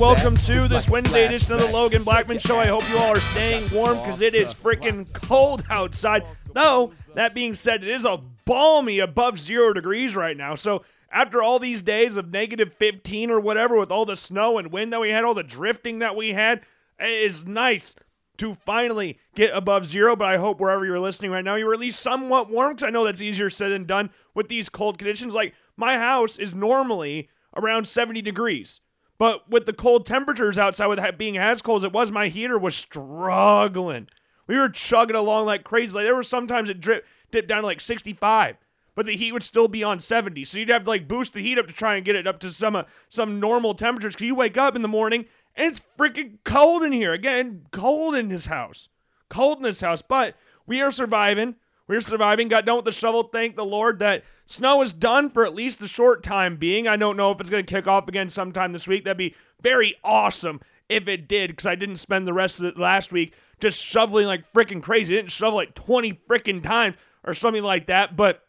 welcome to this like Wednesday edition of the. Logan Blackman Show. I hope you all are staying warm because it is freaking cold outside. Though, that being said, it is a balmy above zero degrees right now. So, after all these days of negative 15 or whatever, with all the snow and wind that we had, all the drifting that we had, it is nice to finally get above zero. But I hope wherever you're listening right now, you're at least somewhat warm because I know that's easier said than done with these cold conditions. Like, my house is normally around 70 degrees. But with the cold temperatures outside, with it being as cold as it was, my heater was struggling. We were chugging along like crazy. Like there were sometimes it drip, dipped down to like 65, but the heat would still be on 70. So you'd have to like boost the heat up to try and get it up to some uh, some normal temperatures. Cause you wake up in the morning and it's freaking cold in here. Again, cold in this house, cold in this house. But we are surviving. We're surviving. Got done with the shovel. Thank the Lord that snow is done for at least the short time being. I don't know if it's going to kick off again sometime this week. That'd be very awesome if it did, because I didn't spend the rest of the last week just shoveling like freaking crazy. I didn't shovel like 20 freaking times or something like that. But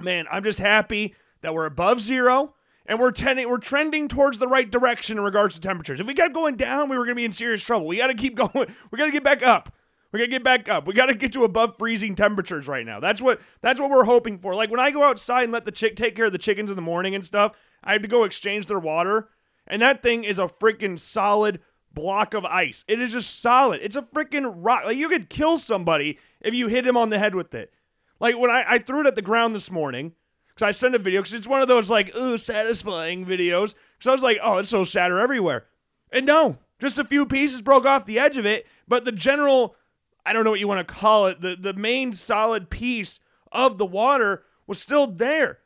man, I'm just happy that we're above zero and we're tending we're trending towards the right direction in regards to temperatures. If we kept going down, we were gonna be in serious trouble. We gotta keep going. We gotta get back up. We gotta get back up. We gotta get to above freezing temperatures right now. That's what that's what we're hoping for. Like when I go outside and let the chick take care of the chickens in the morning and stuff, I have to go exchange their water, and that thing is a freaking solid block of ice. It is just solid. It's a freaking rock. Like you could kill somebody if you hit him on the head with it. Like when I, I threw it at the ground this morning, because I sent a video, because it's one of those like, ooh, satisfying videos. So I was like, oh, it's so shatter everywhere. And no, just a few pieces broke off the edge of it, but the general, I don't know what you want to call it, the, the main solid piece of the water was still there.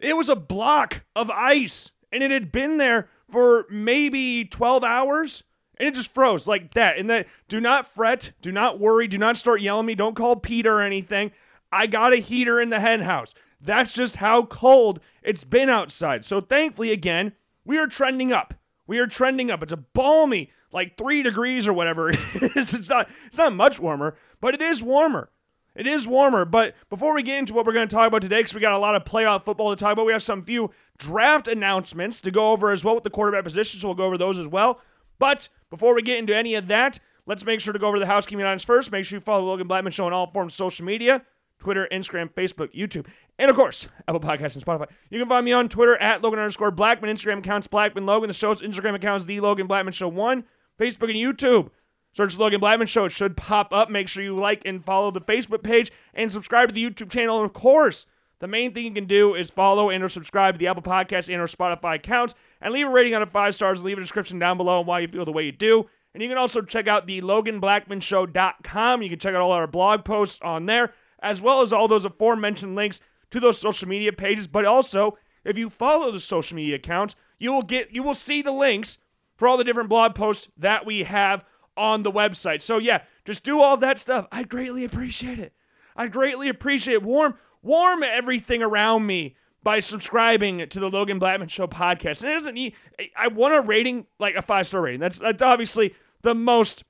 It was a block of ice, and it had been there for maybe 12 hours, and it just froze like that. And that, do not fret, do not worry, do not start yelling me, don't call Peter or anything. I got a heater in the hen house. That's just how cold it's been outside. So thankfully, again, we are trending up. We are trending up. It's a balmy, like three degrees or whatever it is. It's not, it's not much warmer, but it is warmer. It is warmer, but before we get into what we're going to talk about today, because we got a lot of playoff football to talk about, we have some few draft announcements to go over as well with the quarterback position, so we'll go over those as well. But before we get into any of that, let's make sure to go over the housekeeping items first. Make sure you follow Logan Blackman Show on all forms of social media Twitter, Instagram, Facebook, YouTube, and of course, Apple Podcasts and Spotify. You can find me on Twitter at Logan underscore Blackman. Instagram account's Blackman Logan. The show's Instagram account is The Logan Blackman Show 1. Facebook and YouTube. Search Logan Blackman Show. It should pop up. Make sure you like and follow the Facebook page and subscribe to the YouTube channel. And of course, the main thing you can do is follow and or subscribe to the Apple Podcast and or Spotify accounts and leave a rating out of five stars. Leave a description down below on why you feel the way you do. And you can also check out the LoganBlackmanShow.com. You can check out all our blog posts on there, as well as all those aforementioned links to those social media pages. But also, if you follow the social media accounts, you will get you will see the links for all the different blog posts that we have on the website. So yeah, just do all that stuff. I greatly appreciate it. I greatly appreciate it. Warm, warm everything around me by subscribing to the Logan Blackman Show podcast. And it doesn't need. I want a rating like a five star rating. That's that's obviously the most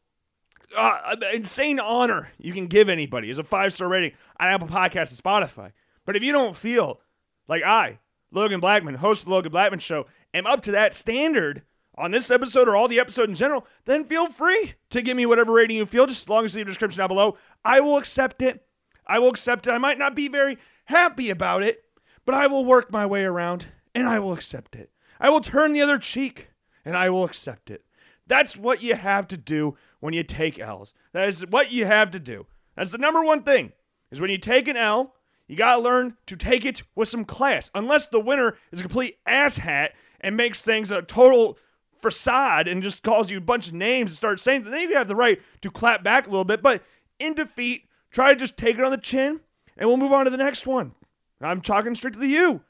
uh, insane honor you can give anybody is a five star rating on Apple Podcasts and Spotify. But if you don't feel like I, Logan Blackman, host of the Logan Blackman Show, am up to that standard on this episode or all the episode in general, then feel free to give me whatever rating you feel, just as long as you leave description down below. I will accept it. I will accept it. I might not be very happy about it, but I will work my way around and I will accept it. I will turn the other cheek and I will accept it. That's what you have to do when you take L's. That is what you have to do. That's the number one thing. Is when you take an L, you got to learn to take it with some class. Unless the winner is a complete asshat and makes things a total facade and just calls you a bunch of names and starts saying, then you have the right to clap back a little bit. But in defeat, try to just take it on the chin and we'll move on to the next one. I'm talking straight to the you.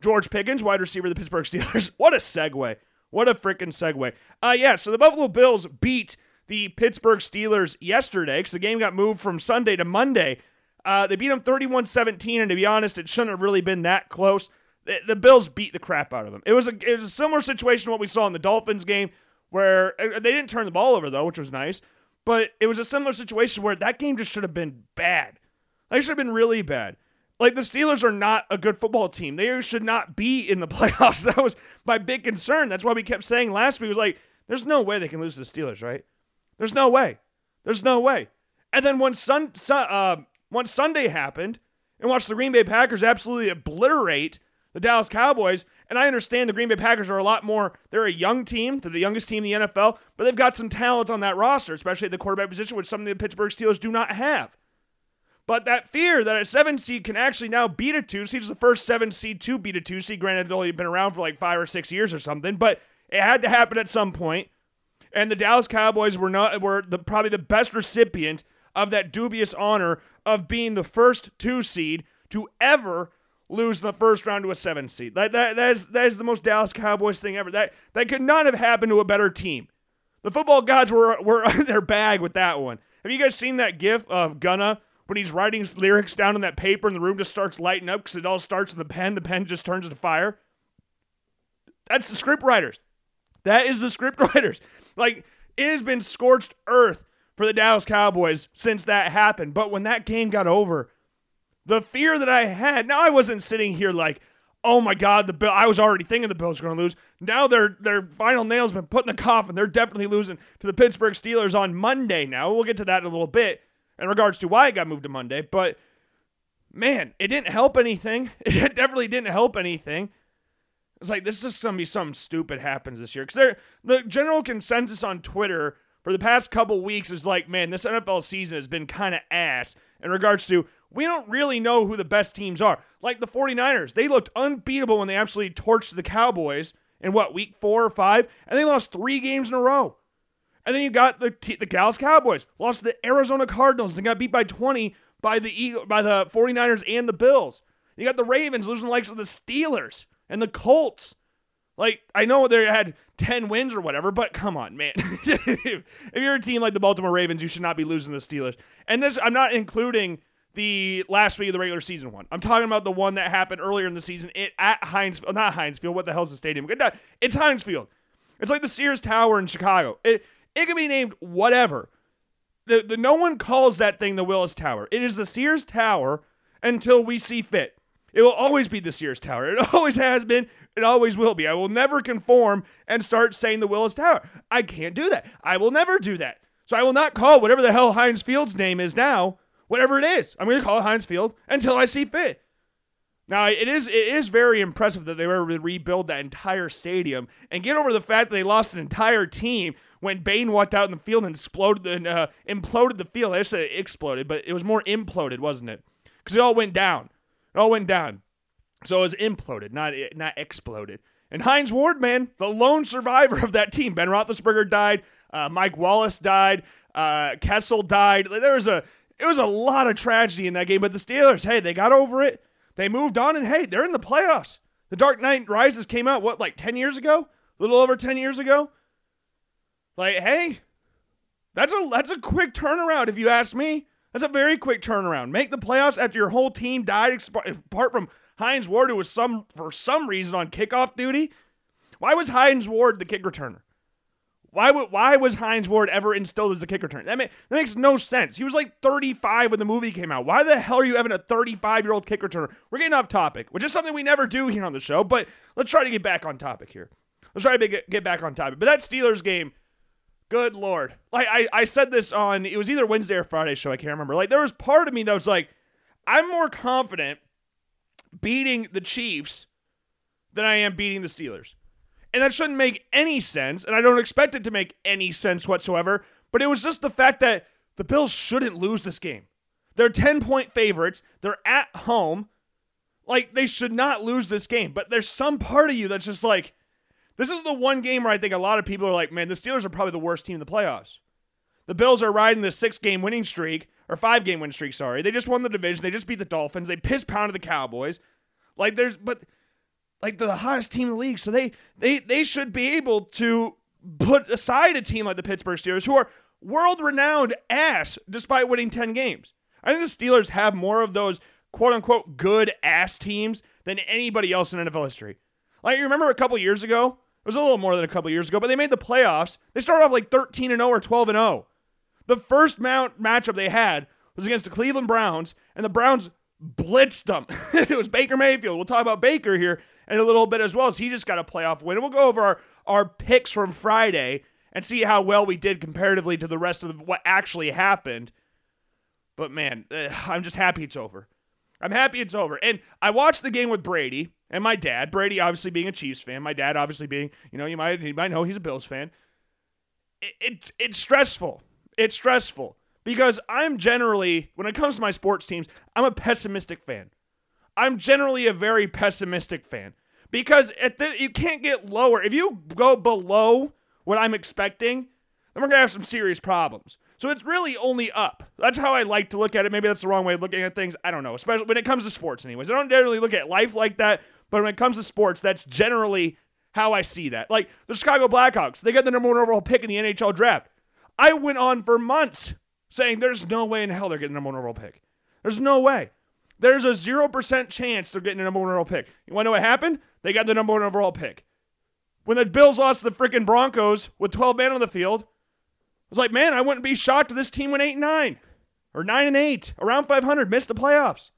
George Pickens, wide receiver of the Pittsburgh Steelers. What a segue. What a freaking segue. Uh, yeah, so the Buffalo Bills beat the Pittsburgh Steelers yesterday because the game got moved from Sunday to Monday. Uh, they beat them 31 17, and to be honest, it shouldn't have really been that close. The, the Bills beat the crap out of them. It was, a, it was a similar situation to what we saw in the Dolphins game where uh, they didn't turn the ball over, though, which was nice. But it was a similar situation where that game just should have been bad. It should have been really bad. Like the Steelers are not a good football team. They should not be in the playoffs. That was my big concern. That's why we kept saying last week was like, there's no way they can lose to the Steelers, right? There's no way. There's no way. And then when sun, sun uh, once Sunday happened, and watched the Green Bay Packers absolutely obliterate the Dallas Cowboys. And I understand the Green Bay Packers are a lot more, they're a young team, they're the youngest team in the NFL, but they've got some talent on that roster, especially at the quarterback position, which some of the Pittsburgh Steelers do not have. But that fear that a seven seed can actually now beat a two seed is the first seven seed to beat a two seed. Granted, it's only been around for like five or six years or something, but it had to happen at some point. And the Dallas Cowboys were not were the probably the best recipient of that dubious honor of being the first two seed to ever lose in the first round to a seven seed. That, that, that, is, that is the most Dallas Cowboys thing ever. That, that could not have happened to a better team. The football gods were, were in their bag with that one. Have you guys seen that gif of Gunna when he's writing lyrics down on that paper and the room just starts lighting up because it all starts with the pen? The pen just turns into fire. That's the script writers. That is the script writers. Like, it has been scorched earth for the Dallas Cowboys since that happened. But when that game got over, the fear that I had, now I wasn't sitting here like, oh my God, the Bill. I was already thinking the Bills were going to lose. Now their their final nail's been put in the coffin. They're definitely losing to the Pittsburgh Steelers on Monday. Now we'll get to that in a little bit in regards to why it got moved to Monday. But man, it didn't help anything. It definitely didn't help anything. It's like this is gonna be something stupid happens this year because the general consensus on Twitter for the past couple weeks is like, man, this NFL season has been kind of ass in regards to we don't really know who the best teams are. Like the 49ers, they looked unbeatable when they absolutely torched the Cowboys in what, week four or five? And they lost three games in a row. And then you got the the Dallas Cowboys, lost to the Arizona Cardinals, and got beat by 20 by the Eagle, by the 49ers and the Bills. You got the Ravens losing the likes of the Steelers and the Colts. Like, I know they had 10 wins or whatever, but come on, man. if you're a team like the Baltimore Ravens, you should not be losing the Steelers. And this, I'm not including the last week of the regular season one. I'm talking about the one that happened earlier in the season it, at Heinz, not Heinz Field. What the hell's the stadium? It's Heinz Field. It's like the Sears Tower in Chicago. It it can be named whatever. The, the no one calls that thing the Willis Tower. It is the Sears Tower until we see fit. It will always be the Sears Tower. It always has been. It always will be. I will never conform and start saying the Willis Tower. I can't do that. I will never do that. So I will not call whatever the hell Heinz Field's name is now whatever it is. I'm going to call it Heinz Field until I see fit. Now it is it is very impressive that they were able to rebuild that entire stadium and get over the fact that they lost an entire team when Bane walked out in the field and exploded and uh, imploded the field. I said it exploded, but it was more imploded, wasn't it? Because it all went down. It all went down. So it was imploded, not not exploded. And Hines Ward, man, the lone survivor of that team. Ben Roethlisberger died. Uh, Mike Wallace died. Uh, Kessel died. There was a it was a lot of tragedy in that game, but the Steelers, hey, they got over it. They moved on, and hey, they're in the playoffs. The Dark Knight Rises came out, what, like 10 years ago? A little over 10 years ago? Like, hey, that's a that's a quick turnaround if you ask me. That's a very quick turnaround. Make the playoffs after your whole team died, apart from Hines Ward, who was some for some reason on kickoff duty. Why was Hines Ward the kick returner? Why, would why was Hines Ward ever instilled as a kick return? That, that makes no sense. He was like 35 when the movie came out. Why the hell are you having a 35 year old kick returner? We're getting off topic, which is something we never do here on the show, but let's try to get back on topic here. Let's try to get, get back on topic. But that Steelers game, good lord. Like I, I said this on, it was either Wednesday or Friday show, I can't remember. Like there was part of me that was like, I'm more confident beating the Chiefs than I am beating the Steelers. And that shouldn't make any sense, and I don't expect it to make any sense whatsoever. But it was just the fact that the Bills shouldn't lose this game. They're 10 point favorites, they're at home. Like, they should not lose this game. But there's some part of you that's just like, this is the one game where I think a lot of people are like, man, the Steelers are probably the worst team in the playoffs. The Bills are riding the six game winning streak, or five game win streak, sorry. They just won the division. They just beat the Dolphins. They piss pounded the Cowboys. Like, there's, but like the hottest team in the league. So they they they should be able to put aside a team like the Pittsburgh Steelers, who are world renowned ass despite winning 10 games. I think the Steelers have more of those quote unquote good ass teams than anybody else in NFL history. Like you remember a couple years ago? It was a little more than a couple years ago, but they made the playoffs. They started off like 13 and 0 or 12 and 0. The first mount matchup they had was against the Cleveland Browns, and the Browns blitzed them. it was Baker Mayfield. We'll talk about Baker here in a little bit as well as he just got a playoff win. And we'll go over our, our picks from Friday and see how well we did comparatively to the rest of what actually happened. But man, I'm just happy it's over. I'm happy it's over. And I watched the game with Brady and my dad. Brady obviously being a Chiefs fan, my dad obviously being, you know, you might you might know he's a Bills fan. It, it's it's stressful. It's stressful because I'm generally when it comes to my sports teams, I'm a pessimistic fan. I'm generally a very pessimistic fan because at the, you can't get lower. If you go below what I'm expecting, then we're gonna have some serious problems. So it's really only up. That's how I like to look at it. Maybe that's the wrong way of looking at things. I don't know. Especially when it comes to sports, anyways. I don't generally look at life like that, but when it comes to sports, that's generally how I see that. Like the Chicago Blackhawks, they got the number one overall pick in the NHL draft. I went on for months saying there's no way in hell they're getting the number one overall pick. There's no way. There's a 0% chance they're getting a number one overall pick. You want to know what happened? They got the number one overall pick. When the Bills lost to the freaking Broncos with 12 men on the field, I was like, man, I wouldn't be shocked if this team went eight and nine or nine and eight, around 500, missed the playoffs.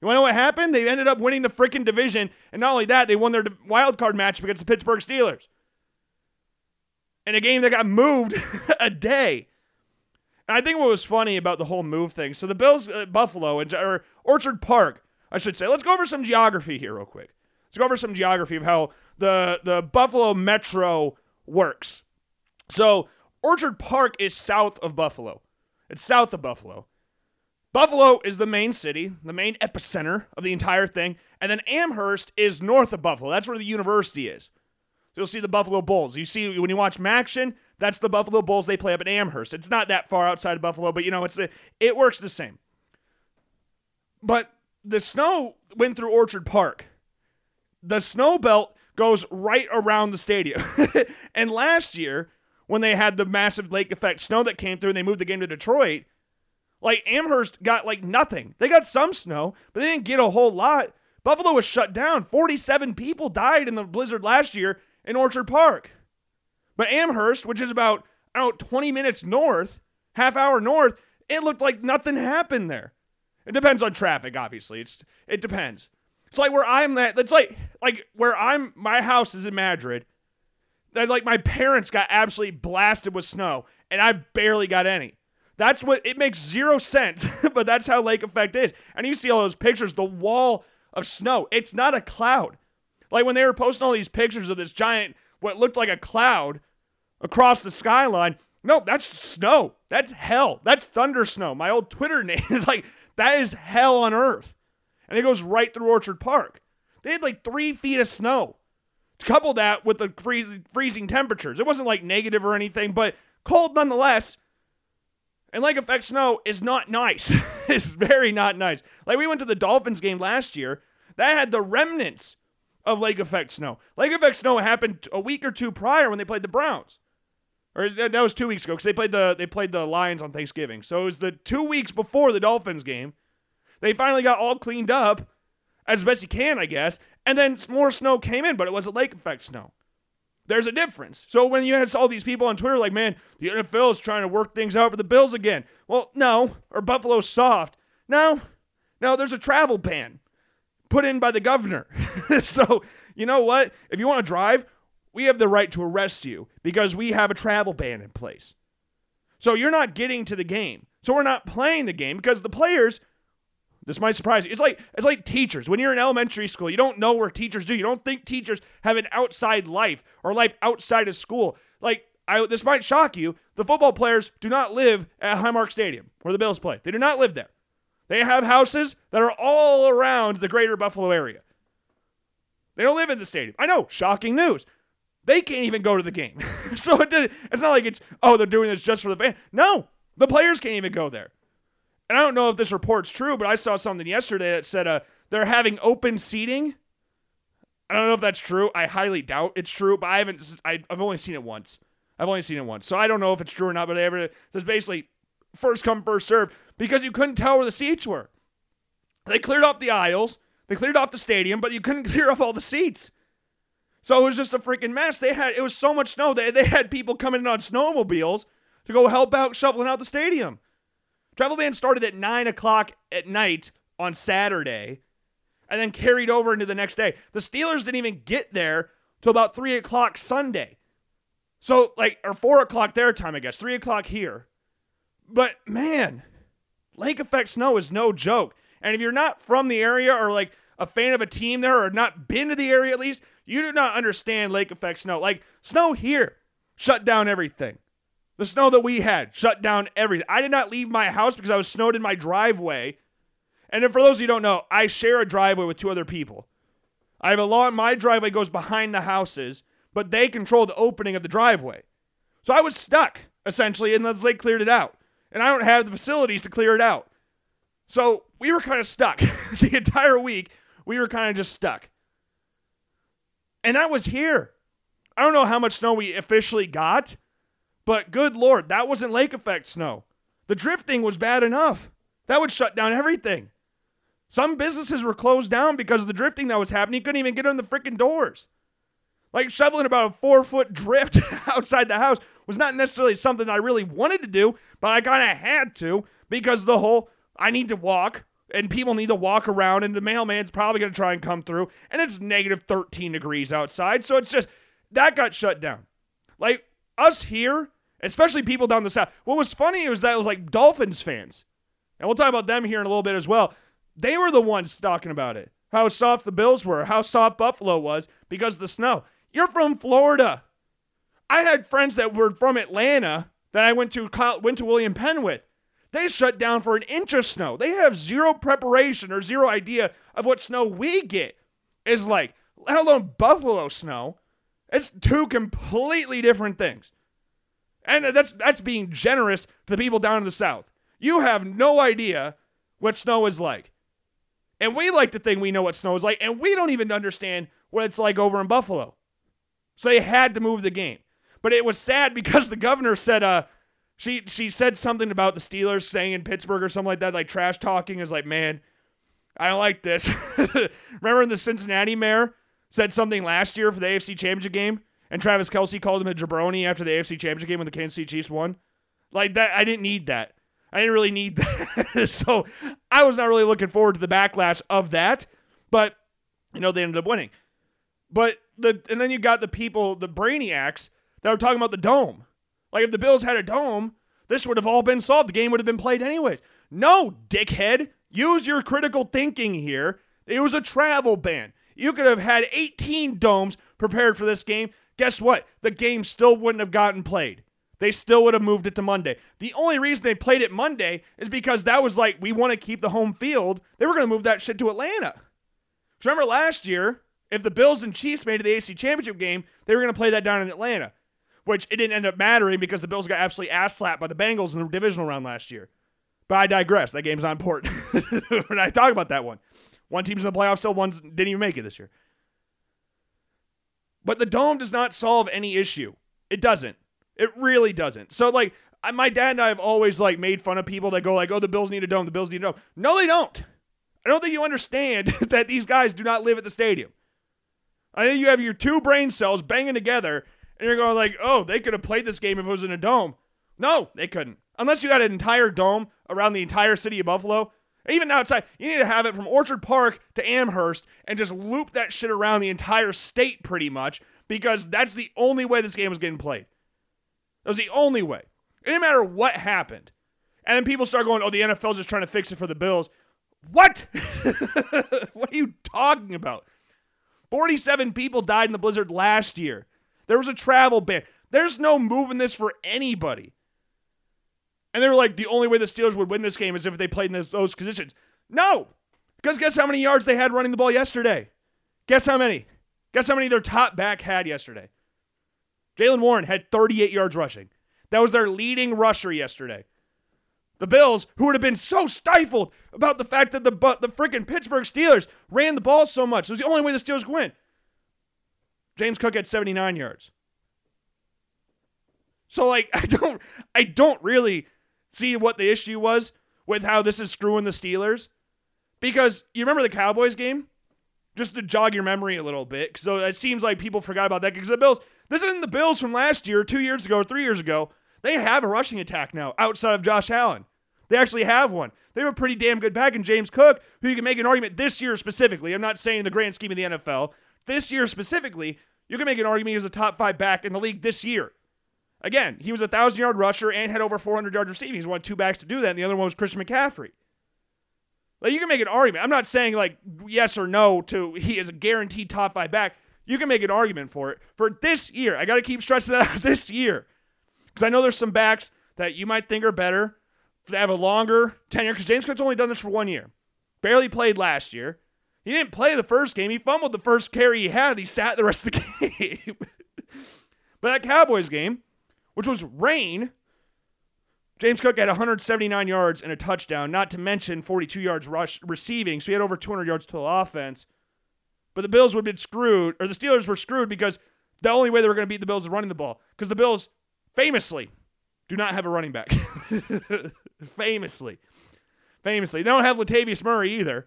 You want to know what happened? They ended up winning the freaking division, and not only that, they won their wild card match against the Pittsburgh Steelers in a game that got moved a day. And I think what was funny about the whole move thing. So the Bills, uh, Buffalo, and or Orchard Park, I should say. Let's go over some geography here, real quick. Let's go over some geography of how the the Buffalo Metro works. So Orchard Park is south of Buffalo. It's south of Buffalo. Buffalo is the main city, the main epicenter of the entire thing, and then Amherst is north of Buffalo. That's where the university is. So you'll see the Buffalo Bulls. You see when you watch MACtion, that's the Buffalo Bulls they play up in Amherst. It's not that far outside of Buffalo, but you know it's it works the same. But the snow went through Orchard Park. The snow belt goes right around the stadium. and last year, when they had the massive lake effect snow that came through and they moved the game to Detroit. Like Amherst got like nothing. They got some snow, but they didn't get a whole lot. Buffalo was shut down. 47 people died in the blizzard last year in Orchard Park. But Amherst, which is about out 20 minutes north, half hour north, it looked like nothing happened there. It depends on traffic, obviously. It's it depends. It's like where I'm at. It's like like where I'm. My house is in Madrid that like my parents got absolutely blasted with snow and I barely got any. That's what it makes zero sense, but that's how lake effect is. And you see all those pictures, the wall of snow. It's not a cloud. Like when they were posting all these pictures of this giant, what looked like a cloud across the skyline. No, that's snow. That's hell. That's thunder snow. My old Twitter name. like that is hell on earth. And it goes right through Orchard Park. They had like three feet of snow. To Couple that with the freezing, freezing temperatures. It wasn't like negative or anything, but cold nonetheless. And lake effect snow is not nice. it's very not nice. Like we went to the Dolphins game last year, that had the remnants of lake effect snow. Lake effect snow happened a week or two prior when they played the Browns. Or that was two weeks ago because they played the they played the Lions on Thanksgiving. So it was the two weeks before the Dolphins game. They finally got all cleaned up as best you can, I guess. And then more snow came in, but it was a lake effect snow. There's a difference. So when you had all these people on Twitter like, man, the NFL is trying to work things out for the Bills again. Well, no, or Buffalo's soft. No, no, there's a travel ban put in by the governor. so you know what? If you want to drive, we have the right to arrest you because we have a travel ban in place. So you're not getting to the game. So we're not playing the game because the players this might surprise you. It's like it's like teachers. When you're in elementary school, you don't know where teachers do. You don't think teachers have an outside life or life outside of school. Like I, this might shock you. The football players do not live at Highmark Stadium where the Bills play. They do not live there. They have houses that are all around the greater Buffalo area. They don't live in the stadium. I know, shocking news. They can't even go to the game. so it, it's not like it's, oh, they're doing this just for the fan. No, the players can't even go there and I don't know if this report's true, but I saw something yesterday that said uh, they're having open seating. I don't know if that's true. I highly doubt it's true, but I haven't. I, have only seen it once. I've only seen it once, so I don't know if it's true or not. But there's basically first come first serve because you couldn't tell where the seats were. They cleared off the aisles, they cleared off the stadium, but you couldn't clear off all the seats. So it was just a freaking mess. They had it was so much snow. They they had people coming in on snowmobiles to go help out shoveling out the stadium. Travel ban started at 9 o'clock at night on Saturday and then carried over into the next day. The Steelers didn't even get there till about 3 o'clock Sunday. So, like, or 4 o'clock their time, I guess, 3 o'clock here. But man, lake effect snow is no joke. And if you're not from the area or like a fan of a team there or not been to the area at least, you do not understand lake effect snow. Like, snow here shut down everything. The snow that we had shut down everything. I did not leave my house because I was snowed in my driveway. And for those of you who don't know, I share a driveway with two other people. I have a lawn, my driveway goes behind the houses, but they control the opening of the driveway. So I was stuck, essentially, and they cleared it out. And I don't have the facilities to clear it out. So we were kind of stuck. the entire week, we were kind of just stuck. And that was here. I don't know how much snow we officially got, but good lord, that wasn't lake effect snow. The drifting was bad enough. That would shut down everything. Some businesses were closed down because of the drifting that was happening. You couldn't even get in the freaking doors. Like shoveling about a four foot drift outside the house was not necessarily something I really wanted to do, but I kind of had to because the whole I need to walk and people need to walk around and the mailman's probably going to try and come through and it's negative 13 degrees outside. So it's just that got shut down. Like us here, especially people down the south. What was funny was that it was like Dolphins fans. And we'll talk about them here in a little bit as well. They were the ones talking about it. How soft the Bills were, how soft Buffalo was because of the snow. You're from Florida. I had friends that were from Atlanta that I went to went to William Penn with. They shut down for an inch of snow. They have zero preparation or zero idea of what snow we get is like, let alone Buffalo snow. It's two completely different things. And that's that's being generous to the people down in the south. You have no idea what snow is like. And we like to think we know what snow is like, and we don't even understand what it's like over in Buffalo. So they had to move the game. But it was sad because the governor said uh she she said something about the Steelers staying in Pittsburgh or something like that, like trash talking is like, man, I don't like this. Remember the Cincinnati mayor said something last year for the AFC Championship game, and Travis Kelce called him a jabroni after the AFC Championship game when the Kansas City Chiefs won. Like that, I didn't need that. I didn't really need that. so I was not really looking forward to the backlash of that. But you know, they ended up winning. But the and then you got the people, the brainiacs that were talking about the dome. Like if the Bills had a dome, this would have all been solved. The game would have been played anyways. No, dickhead. Use your critical thinking here. It was a travel ban. You could have had 18 domes prepared for this game. Guess what? The game still wouldn't have gotten played. They still would have moved it to Monday. The only reason they played it Monday is because that was like, we want to keep the home field. They were going to move that shit to Atlanta. remember last year, if the Bills and Chiefs made it to the AFC Championship game, they were going to play that down in Atlanta, which it didn't end up mattering because the Bills got absolutely ass slapped by the Bengals in the divisional round last year. But I digress. That game's not important. when I talk about that one. One team's in the playoffs still, one didn't even make it this year. But the dome does not solve any issue. It doesn't. It really doesn't. So like my dad and I have always like made fun of people that go like, "Oh, the Bills need a dome. The Bills need a dome." No, they don't. I don't think you understand that these guys do not live at the stadium. I think you have your two brain cells banging together, and you're going like, "Oh, they could have played this game if it was in a dome." No, they couldn't. Unless you had an entire dome around the entire city of Buffalo, even outside, you need to have it from Orchard Park to Amherst and just loop that shit around the entire state pretty much because that's the only way this game was getting played. That was the only way. It didn't matter what happened. And then people start going, oh, the NFL's just trying to fix it for the Bills. What? what are you talking about? 47 people died in the blizzard last year. There was a travel ban. There's no moving this for anybody. And they were like, the only way the Steelers would win this game is if they played in those, those positions. No, because guess how many yards they had running the ball yesterday? Guess how many? Guess how many their top back had yesterday? Jaylen Warren had 38 yards rushing. That was their leading rusher yesterday. The Bills, who would have been so stifled about the fact that the the freaking Pittsburgh Steelers ran the ball so much, it was the only way the Steelers could win. James Cook had 79 yards. So like I don't I don't really see what the issue was with how this is screwing the Steelers? Because you remember the Cowboys game? Just to jog your memory a little bit, so it seems like people forgot about that because the Bills. This isn't the Bills from last year, two years ago, or three years ago. They have a rushing attack now outside of Josh Allen. They actually have one. They have a pretty damn good back in James Cook, who you can make an argument this year specifically. I'm not saying the grand scheme of the NFL. This year specifically, you can make an argument he was a top five back in the league this year. Again, he was a thousand yard rusher and had over 400 yards receiving. He's one two backs to do that, and the other one was Christian McCaffrey. Like you can make an argument. I'm not saying like yes or no to he is a guaranteed top five back. You can make an argument for it for this year. I got to keep stressing that out this year because I know there's some backs that you might think are better that have a longer tenure. Because James Cook's only done this for one year, barely played last year. He didn't play the first game. He fumbled the first carry he had. He sat the rest of the game. but that Cowboys game, which was rain. James Cook had 179 yards and a touchdown, not to mention 42 yards rush receiving. So he had over 200 yards total offense. But the Bills would have been screwed, or the Steelers were screwed because the only way they were going to beat the Bills is running the ball. Because the Bills famously do not have a running back. famously. Famously. They don't have Latavius Murray either.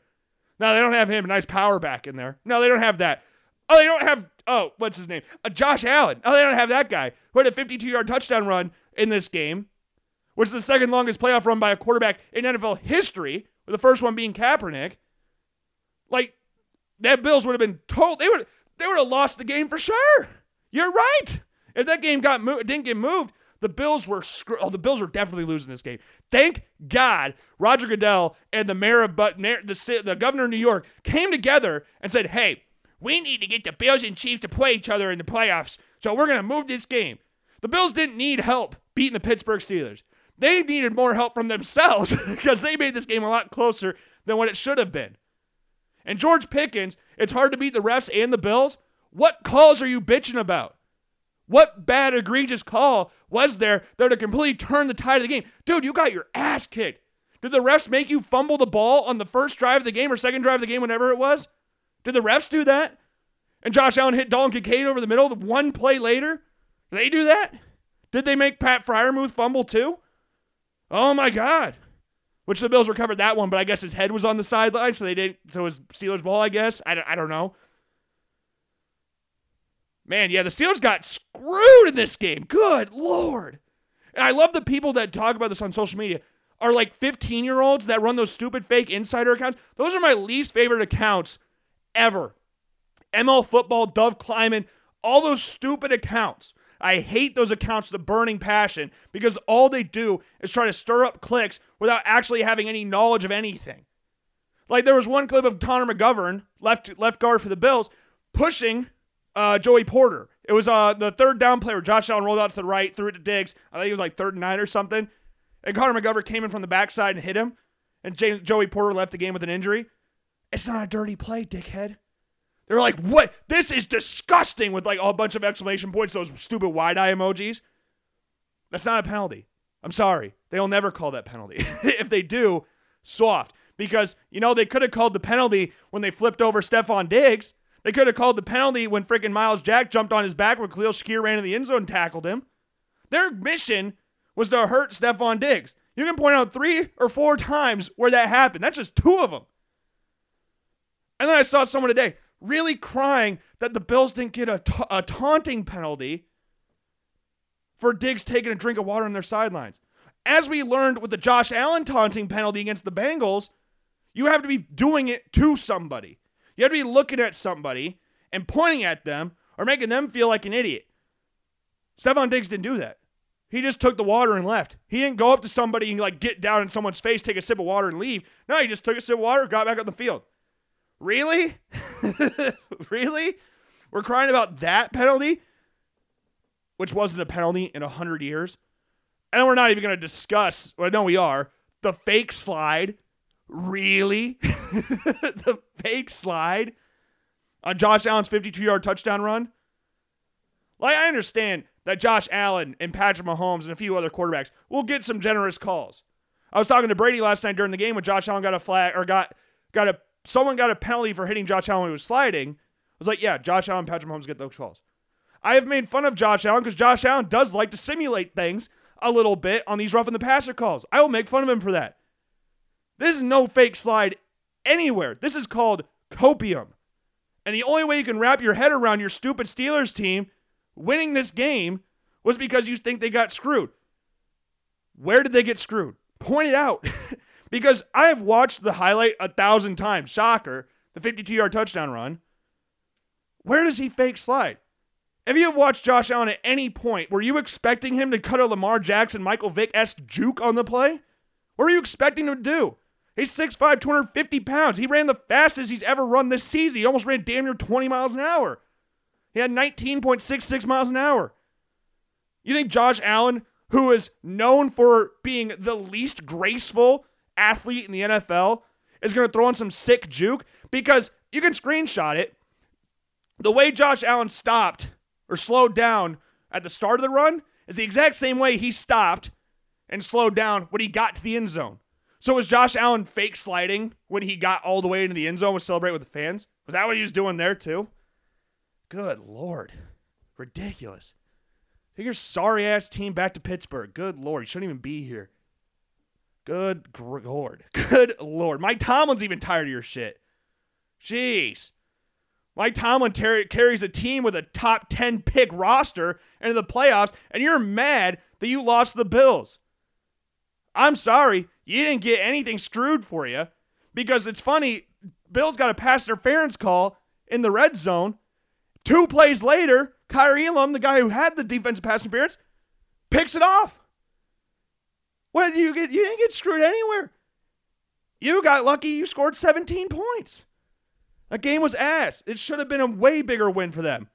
No, they don't have him. Nice power back in there. No, they don't have that. Oh, they don't have oh, what's his name? Uh, Josh Allen. Oh, they don't have that guy who had a 52-yard touchdown run in this game, which is the second longest playoff run by a quarterback in NFL history, with the first one being Kaepernick. Like that Bills would have been told they would they would have lost the game for sure. You're right. If that game got didn't get moved, the Bills were screwed. Oh, the Bills were definitely losing this game. Thank God Roger Goodell and the mayor of but the the governor of New York came together and said, "Hey, we need to get the Bills and Chiefs to play each other in the playoffs. So we're going to move this game." The Bills didn't need help beating the Pittsburgh Steelers. They needed more help from themselves because they made this game a lot closer than what it should have been. And George Pickens, it's hard to beat the refs and the Bills. What calls are you bitching about? What bad, egregious call was there that to completely turn the tide of the game? Dude, you got your ass kicked. Did the refs make you fumble the ball on the first drive of the game or second drive of the game, whenever it was? Did the refs do that? And Josh Allen hit Dalton Kincaid over the middle one play later? Did they do that? Did they make Pat Freiermuth fumble too? Oh my God. Which the Bills recovered that one, but I guess his head was on the sideline, so they didn't. So it was Steelers ball, I guess. I don't, I don't know. Man, yeah, the Steelers got screwed in this game. Good Lord. And I love the people that talk about this on social media are like 15 year olds that run those stupid fake insider accounts. Those are my least favorite accounts ever. ML Football, Dov Kleiman, all those stupid accounts. I hate those accounts with a burning passion because all they do is try to stir up clicks without actually having any knowledge of anything. Like there was one clip of Connor McGovern, left left guard for the Bills, pushing uh, Joey Porter. It was uh, the third down player. Josh Allen rolled out to the right, threw it to Diggs. I think he was like third and nine or something. And Connor McGovern came in from the backside and hit him. And James, Joey Porter left the game with an injury. It's not a dirty play, dickhead. They're like, what? This is disgusting with like a bunch of exclamation points, those stupid wide eye emojis. That's not a penalty. I'm sorry. They'll never call that penalty. if they do, soft. Because, you know, they could have called the penalty when they flipped over Stefon Diggs. They could have called the penalty when freaking Myles Jack jumped on his back when Khalil Shakir ran in the end zone and tackled him. Their mission was to hurt Stefon Diggs. You can point out three or four times where that happened. That's just two of them. And then I saw someone today really crying that the Bills didn't get a, ta- a taunting penalty for Diggs taking a drink of water on their sidelines. As we learned with the Josh Allen taunting penalty against the Bengals, you have to be doing it to somebody. You have to be looking at somebody and pointing at them or making them feel like an idiot. Stefon Diggs didn't do that. He just took the water and left. He didn't go up to somebody and like get down in someone's face, take a sip of water and leave. No, he just took a sip of water, got back on the field. Really? really? We're crying about that penalty, which wasn't a penalty in 100 years. And we're not even going to discuss, well, no, we are, the fake slide Really? the fake slide on Josh Allen's 52 yard touchdown run? Like, I understand that Josh Allen and Patrick Mahomes and a few other quarterbacks will get some generous calls. I was talking to Brady last night during the game when Josh Allen got a flag or got got a someone got a penalty for hitting Josh Allen when he was sliding. I was like, yeah, Josh Allen, and Patrick Mahomes get those calls. I have made fun of Josh Allen because Josh Allen does like to simulate things a little bit on these roughing the passer calls. I will make fun of him for that. This is no fake slide anywhere. This is called copium. And the only way you can wrap your head around your stupid Steelers team winning this game was because you think they got screwed. Where did they get screwed? point it out because I have watched the highlight a thousand times. Shocker, the 52 yard touchdown run. Where does he fake slide? If you have watched Josh Allen at any point, were you expecting him to cut a Lamar Jackson, Michael Vick esque juke on the play? What were you expecting him to do? He's 6'5, 250 pounds. He ran the fastest he's ever run this season. He almost ran damn near 20 miles an hour. He had 19.66 miles an hour. You think Josh Allen, who is known for being the least graceful athlete in the NFL, is going to throw in some sick juke? Because you can screenshot it. The way Josh Allen stopped or slowed down at the start of the run is the exact same way he stopped and slowed down when he got to the end zone. So was Josh Allen fake sliding when he got all the way into the end zone to celebrate with the fans? Was that what he was doing there too? Good lord. Ridiculous. Take your sorry ass team back to Pittsburgh. Good lord. You shouldn't even be here. Good lord. Good lord. Mike Tomlin's even tired of your shit. Jeez. Mike Tomlin ter- carries a team with a top 10 pick roster into the playoffs, and you're mad that you lost the Bills. I'm sorry, you didn't get anything screwed for you because it's funny. Bill's got a pass interference call in the red zone. Two plays later, Kaiir Elam, the guy who had the defensive pass interference, picks it off. What did you get? You didn't get screwed anywhere. You got lucky. You scored 17 points. That game was ass. It should have been a way bigger win for them.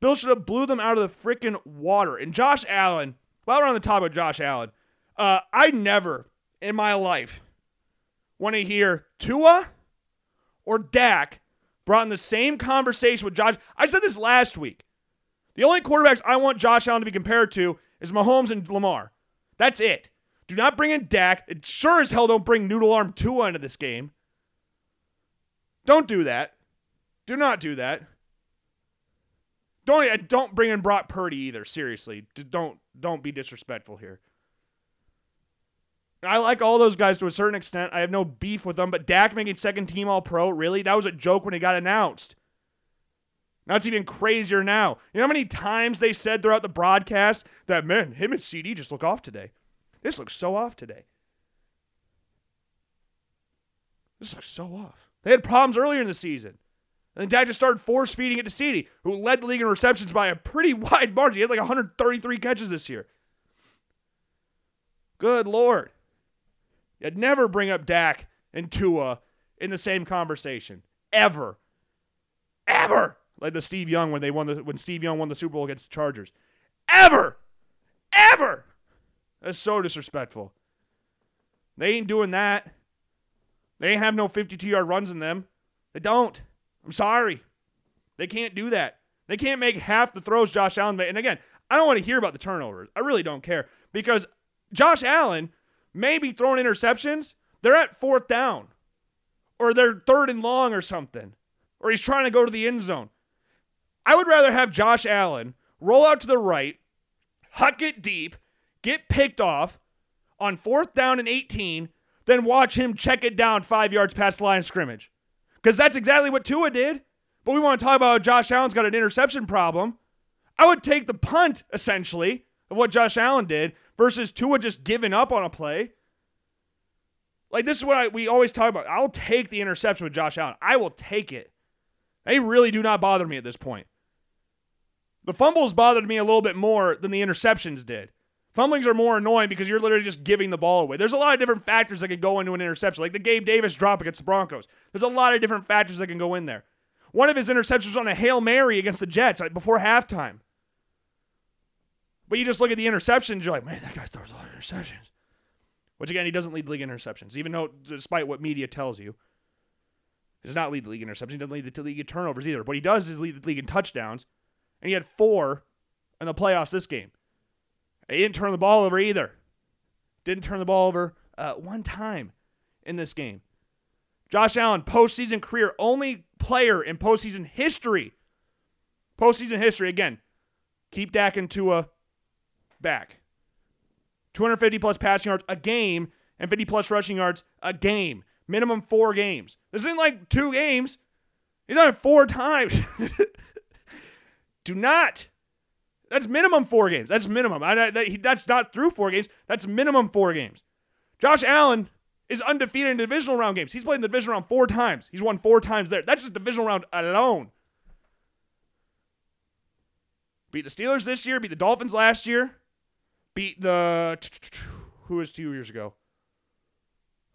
Bill should have blew them out of the freaking water. And Josh Allen, while we're on the topic of Josh Allen, uh, I never in my life want to hear Tua or Dak brought in the same conversation with Josh. I said this last week. The only quarterbacks I want Josh Allen to be compared to is Mahomes and Lamar. That's it. Do not bring in Dak. It sure as hell don't bring Noodle Arm Tua into this game. Don't do that. Do not do that. Don't don't bring in Brock Purdy either. Seriously, don't don't be disrespectful here. I like all those guys to a certain extent. I have no beef with them, but Dak making second team All Pro, really? That was a joke when he got announced. Now it's even crazier now. You know how many times they said throughout the broadcast that, man, him and CD just look off today. This looks so off today. This looks so off. They had problems earlier in the season. And then Dak just started force feeding it to CD, who led the league in receptions by a pretty wide margin. He had like 133 catches this year. Good Lord. You'd never bring up Dak and Tua in the same conversation. Ever. Ever. Like the Steve Young when they won the when Steve Young won the Super Bowl against the Chargers. Ever. Ever. That's so disrespectful. They ain't doing that. They ain't have no 52 yard runs in them. They don't. I'm sorry. They can't do that. They can't make half the throws Josh Allen made. And again, I don't want to hear about the turnovers. I really don't care because Josh Allen maybe throwing interceptions, they're at fourth down or they're third and long or something, or he's trying to go to the end zone. I would rather have Josh Allen roll out to the right, huck it deep, get picked off on fourth down and 18, than watch him check it down five yards past the line of scrimmage. Because that's exactly what Tua did. But we want to talk about Josh Allen's got an interception problem. I would take the punt, essentially, of what Josh Allen did versus Tua just giving up on a play. Like this is what I, we always talk about. I'll take the interception with Josh Allen. I will take it. They really do not bother me at this point. The fumbles bothered me a little bit more than the interceptions did. Fumblings are more annoying because you're literally just giving the ball away. There's a lot of different factors that can go into an interception, like the Gabe Davis drop against the Broncos. There's a lot of different factors that can go in there. One of his interceptions was on a Hail Mary against the Jets before halftime. But you just look at the interceptions, you're like, man, that guy throws a lot of interceptions. Which again, he doesn't lead the league in interceptions, even though, despite what media tells you, he does not lead the league in interceptions. He doesn't lead the league in turnovers either. What he does is lead the league in touchdowns, and he had four in the playoffs this game. He didn't turn the ball over either. Didn't turn the ball over uh, one time in this game. Josh Allen, postseason career, only player in postseason history. Postseason history, again, keep Dak and Tua back. 250 plus passing yards a game and 50 plus rushing yards a game. Minimum four games. This isn't like two games. He's done it four times. Do not. That's minimum four games. That's minimum. I, that, he, that's not through four games. That's minimum four games. Josh Allen is undefeated in divisional round games. He's played in the divisional round four times. He's won four times there. That's just divisional round alone. Beat the Steelers this year, beat the Dolphins last year, beat the who was two years ago?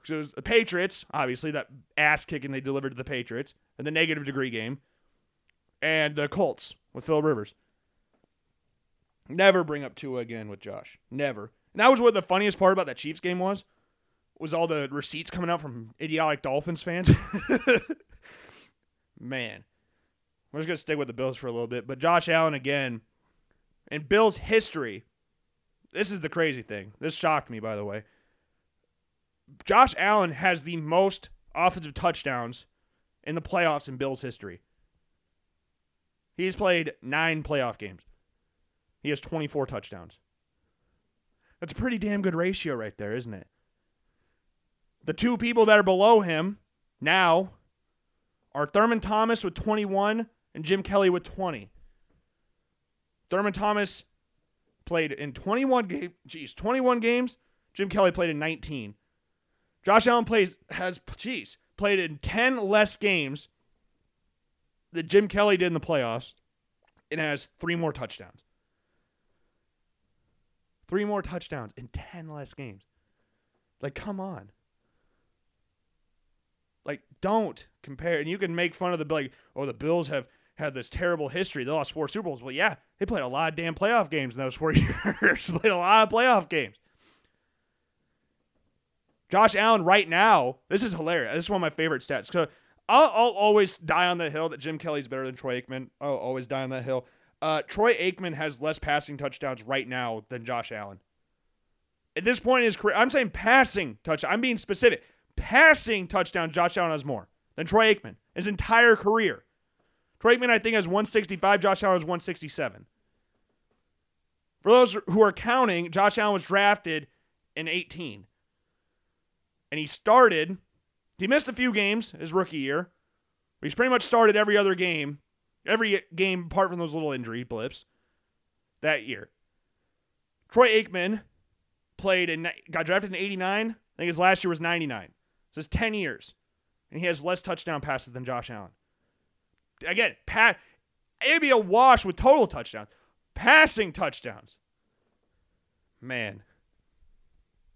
So it was the Patriots, obviously that ass kicking they delivered to the Patriots, and the negative degree game, and the Colts with Phil Rivers. Never bring up Tua again with Josh. Never. And that was what the funniest part about that Chiefs game was. Was all the receipts coming out from idiotic Dolphins fans. Man. We're just gonna stick with the Bills for a little bit. But Josh Allen again, in Bills history, this is the crazy thing. This shocked me, by the way. Josh Allen has the most offensive touchdowns in the playoffs in Bills history. He's played nine playoff games. He has 24 touchdowns. That's a pretty damn good ratio right there, isn't it? The two people that are below him now are Thurman Thomas with 21 and Jim Kelly with 20. Thurman Thomas played in 21 games. Geez, 21 games. Jim Kelly played in 19. Josh Allen plays has geez played in 10 less games that Jim Kelly did in the playoffs, and has three more touchdowns. Three more touchdowns in 10 less games. Like, come on. Like, don't compare. And you can make fun of the, like, oh, the Bills have had this terrible history. They lost four Super Bowls. Well, yeah, they played a lot of damn playoff games in those four years. played a lot of playoff games. Josh Allen right now, this is hilarious. This is one of my favorite stats. So I'll, I'll always die on the hill that Jim Kelly's better than Troy Aikman. I'll always die on that hill. Uh, Troy Aikman has less passing touchdowns right now than Josh Allen. At this point in his career, I'm saying passing touchdown. I'm being specific. Passing touchdown, Josh Allen has more than Troy Aikman his entire career. Troy I think, has 165. Josh Allen has 167. For those who are counting, Josh Allen was drafted in 18. And he started, he missed a few games his rookie year. But He's pretty much started every other game every game apart from those little injury blips that year. Troy Aikman played and got drafted in 89. I think his last year was 99. So it's 10 years. And he has less touchdown passes than Josh Allen. Again, pat it'd be a wash with total touchdowns. Passing touchdowns. Man.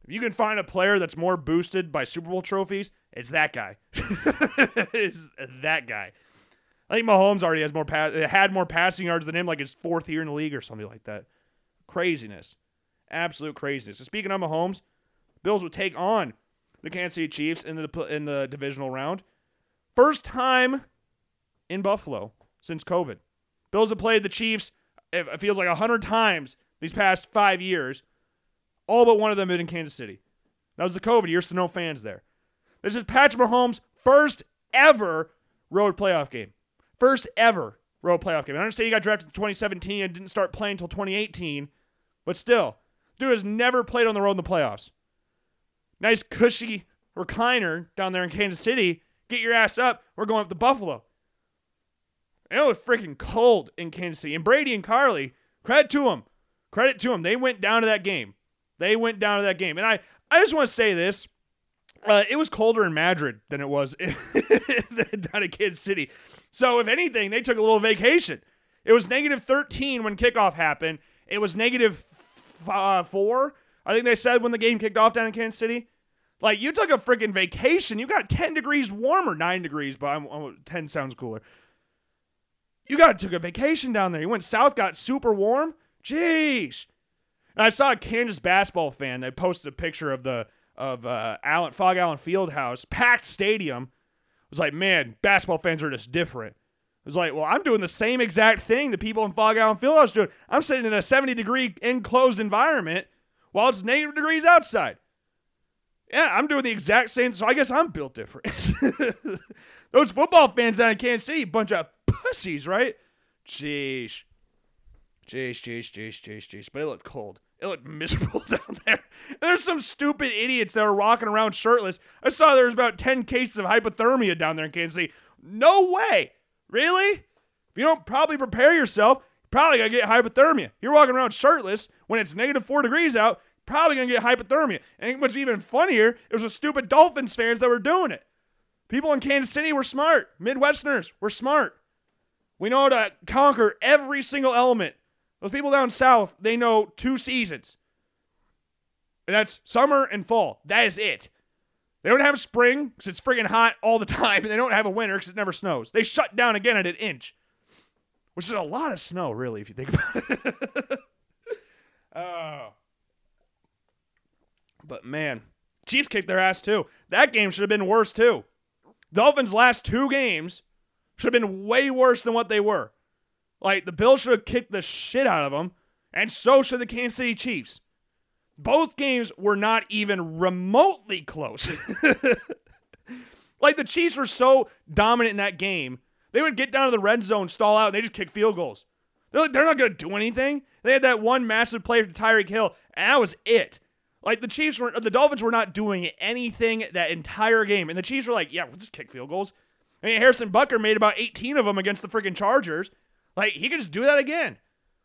If you can find a player that's more boosted by Super Bowl trophies, it's that guy. it's that guy. I think Mahomes already has more pass, had more passing yards than him, like his fourth year in the league or something like that. Craziness, absolute craziness. So speaking of Mahomes, Bills would take on the Kansas City Chiefs in the in the divisional round. First time in Buffalo since COVID. Bills have played the Chiefs. It feels like a hundred times these past five years. All but one of them been in Kansas City. That was the COVID year, so no fans there. This is Patrick Mahomes' first ever road playoff game. First ever road playoff game. I understand he got drafted in 2017 and didn't start playing until 2018, but still, dude has never played on the road in the playoffs. Nice cushy recliner down there in Kansas City. Get your ass up. We're going up to Buffalo. And it was freaking cold in Kansas City. And Brady and Carly, credit to them. Credit to them. They went down to that game. They went down to that game. And I, I just want to say this. Uh, it was colder in Madrid than it was down in Kansas City. So, if anything, they took a little vacation. It was negative 13 when kickoff happened. It was negative uh, four, I think they said when the game kicked off down in Kansas City. Like, you took a freaking vacation. You got 10 degrees warmer, 9 degrees, but I'm, I'm, 10 sounds cooler. You got took a vacation down there. You went south, got super warm. Jeez. And I saw a Kansas basketball fan that posted a picture of the of uh, Allen Phog Allen Fieldhouse, packed stadium. It was like, man, basketball fans are just different. It was like, well, I'm doing the same exact thing the people in Phog Allen Fieldhouse doing. I'm sitting in a 70 degree enclosed environment while it's negative degrees outside. Yeah, I'm doing the exact same. So I guess I'm built different. Those football fans down in Kansas City, bunch of pussies, right? Jeez. Jeez, jeez, jeez, jeez, jeez. But it looked cold. It looked miserable down there. There's some stupid idiots that are walking around shirtless. I saw there was about 10 cases of hypothermia down there in Kansas City. No way. Really? If you don't probably prepare yourself, you're probably going to get hypothermia. You're walking around shirtless when it's negative four degrees out, probably going to get hypothermia. And what's even funnier, it was the stupid Dolphins fans that were doing it. People in Kansas City were smart. Midwesterners were smart. We know how to conquer every single element. Those people down south, they know two seasons. And that's summer and fall. That is it. They don't have spring because it's friggin' hot all the time. And they don't have a winter because it never snows. They shut down again at an inch, which is a lot of snow, really, if you think about it. oh. But man, Chiefs kicked their ass too. That game should have been worse too. Dolphins' last two games should have been way worse than what they were. Like the Bills should have kicked the shit out of them, and so should the Kansas City Chiefs. Both games were not even remotely close. like the Chiefs were so dominant in that game, they would get down to the red zone, stall out, and they just kick field goals. They're, they're not going to do anything. They had that one massive play to Tyreek Hill, and that was it. Like the Chiefs were, the Dolphins were not doing anything that entire game, and the Chiefs were like, "Yeah, we'll just kick field goals." I mean, Harrison Butker made about 18 of them against the freaking Chargers. Like he could just do that again.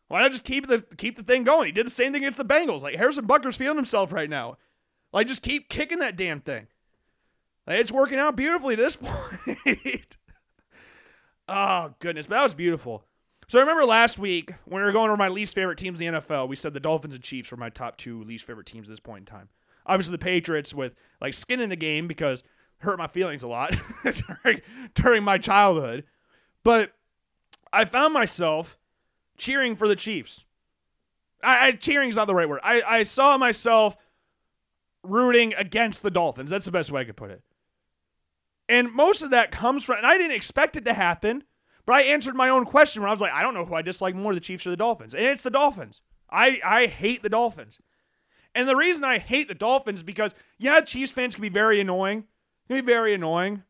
Why not just keep the keep the thing going? He did the same thing against the Bengals. Like Harrison Butker's feeling himself right now. Like just keep kicking that damn thing. Like, it's working out beautifully to this point. oh goodness, but that was beautiful. So I remember last week when we were going over my least favorite teams in the NFL, we said the Dolphins and Chiefs were my top two least favorite teams at this point in time. Obviously the Patriots with like skin in the game because hurt my feelings a lot during, during my childhood. But I found myself cheering for the Chiefs. I, I cheering is not the right word. I, I saw myself rooting against the Dolphins. That's the best way I could put it. And most of that comes from, and I didn't expect it to happen, but I answered my own question when I was like, I don't know who I dislike more, the Chiefs or the Dolphins. And it's the Dolphins. I, I hate the Dolphins. And the reason I hate the Dolphins is because, yeah, Chiefs fans can be very annoying. Can be very annoying.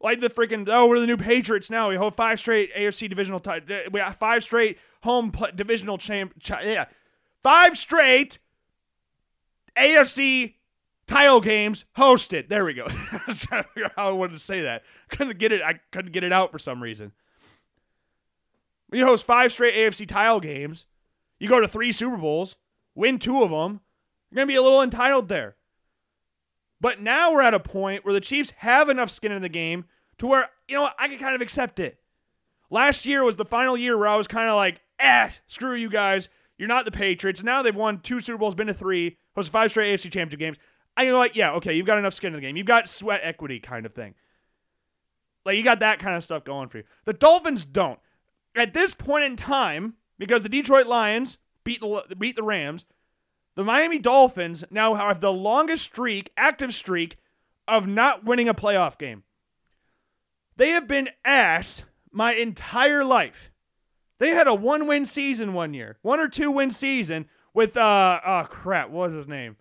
Like the freaking, oh, we're the new Patriots now. We hold five straight AFC divisional, t- we got five straight home pl- divisional champ, ch- yeah, five straight AFC title games hosted. There we go. how I wanted to say that. Couldn't get it. I couldn't get it out for some reason. You host five straight AFC title games. You go to three Super Bowls, win two of them. You're gonna be a little entitled there. But now we're at a point where the Chiefs have enough skin in the game to where, you know, I can kind of accept it. Last year was the final year where I was kind of like, eh, screw you guys. You're not the Patriots. Now they've won two Super Bowls, been to three, hosted five straight AFC championship games. I know, like, yeah, okay, you've got enough skin in the game. You've got sweat equity kind of thing. Like, you got that kind of stuff going for you. The Dolphins don't. At this point in time, because the Detroit Lions beat the, beat the Rams, the Miami Dolphins now have the longest streak, active streak, of not winning a playoff game. They have been ass my entire life. They had a one win season one year, one or two win season with, uh, oh crap, what was his name?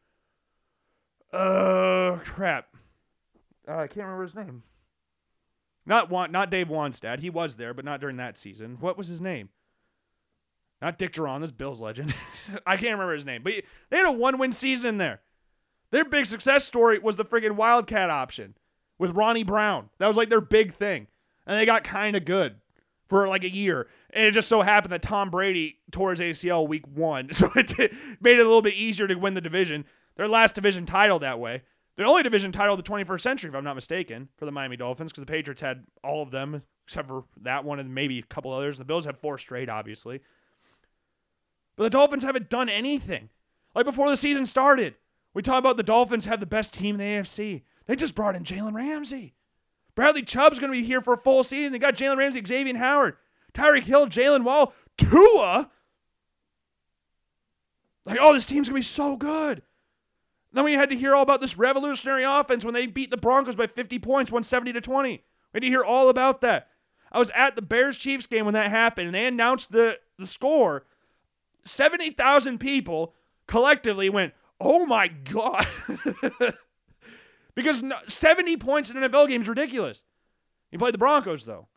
Uh, crap. Uh, I can't remember his name. Not not Dave Wannstedt. He was there, but not during that season. What was his name? Not Dick Jauron, this Bills legend. I can't remember his name, but they had a one-win season there. Their big success story was the friggin' Wildcat option with Ronnie Brown. That was like their big thing, and they got kind of good for like a year. And it just so happened that Tom Brady tore his ACL week one, so it made it a little bit easier to win the division. Their last division title that way. The only division title of the 21st century, if I'm not mistaken, for the Miami Dolphins, because the Patriots had all of them except for that one and maybe a couple others. The Bills have four straight, obviously. But the Dolphins haven't done anything. Like before the season started, we talk about the Dolphins have the best team in the AFC. They just brought in Jalen Ramsey. Bradley Chubb's going to be here for a full season. They got Jalen Ramsey, Xavier Howard, Tyreek Hill, Jaylen Waddle, Tua. Like, oh, this team's going to be so good. Then we had to hear all about this revolutionary offense when they beat the Broncos by 50 points, 170 to 20. We had to hear all about that. I was at the Bears Chiefs game when that happened, and they announced the, the score. 70,000 people collectively went, oh my God. because 70 points in an NFL game is ridiculous. He played the Broncos, though.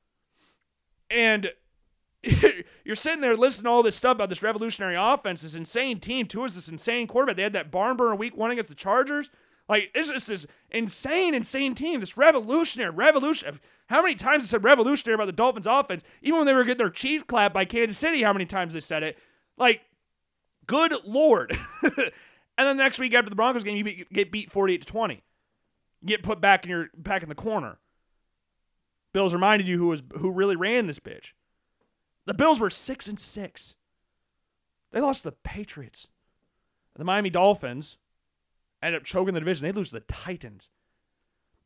And you're sitting there listening to all this stuff about this revolutionary offense, this insane team. Tua's this insane quarterback. They had that barn burner week one against the Chargers. Like, it's just this insane, insane team. This revolutionary, revolution. How many times I said revolutionary about the Dolphins offense? Even when they were getting their chief clap by Kansas City, how many times they said it? Like, good lord. And then the next week after the Broncos game, you get beat 48 to 20. get put back in your back in the corner. Bills reminded you who was who really ran this bitch. The Bills were six and six. They lost to the Patriots. The Miami Dolphins ended up choking the division. They lose to the Titans.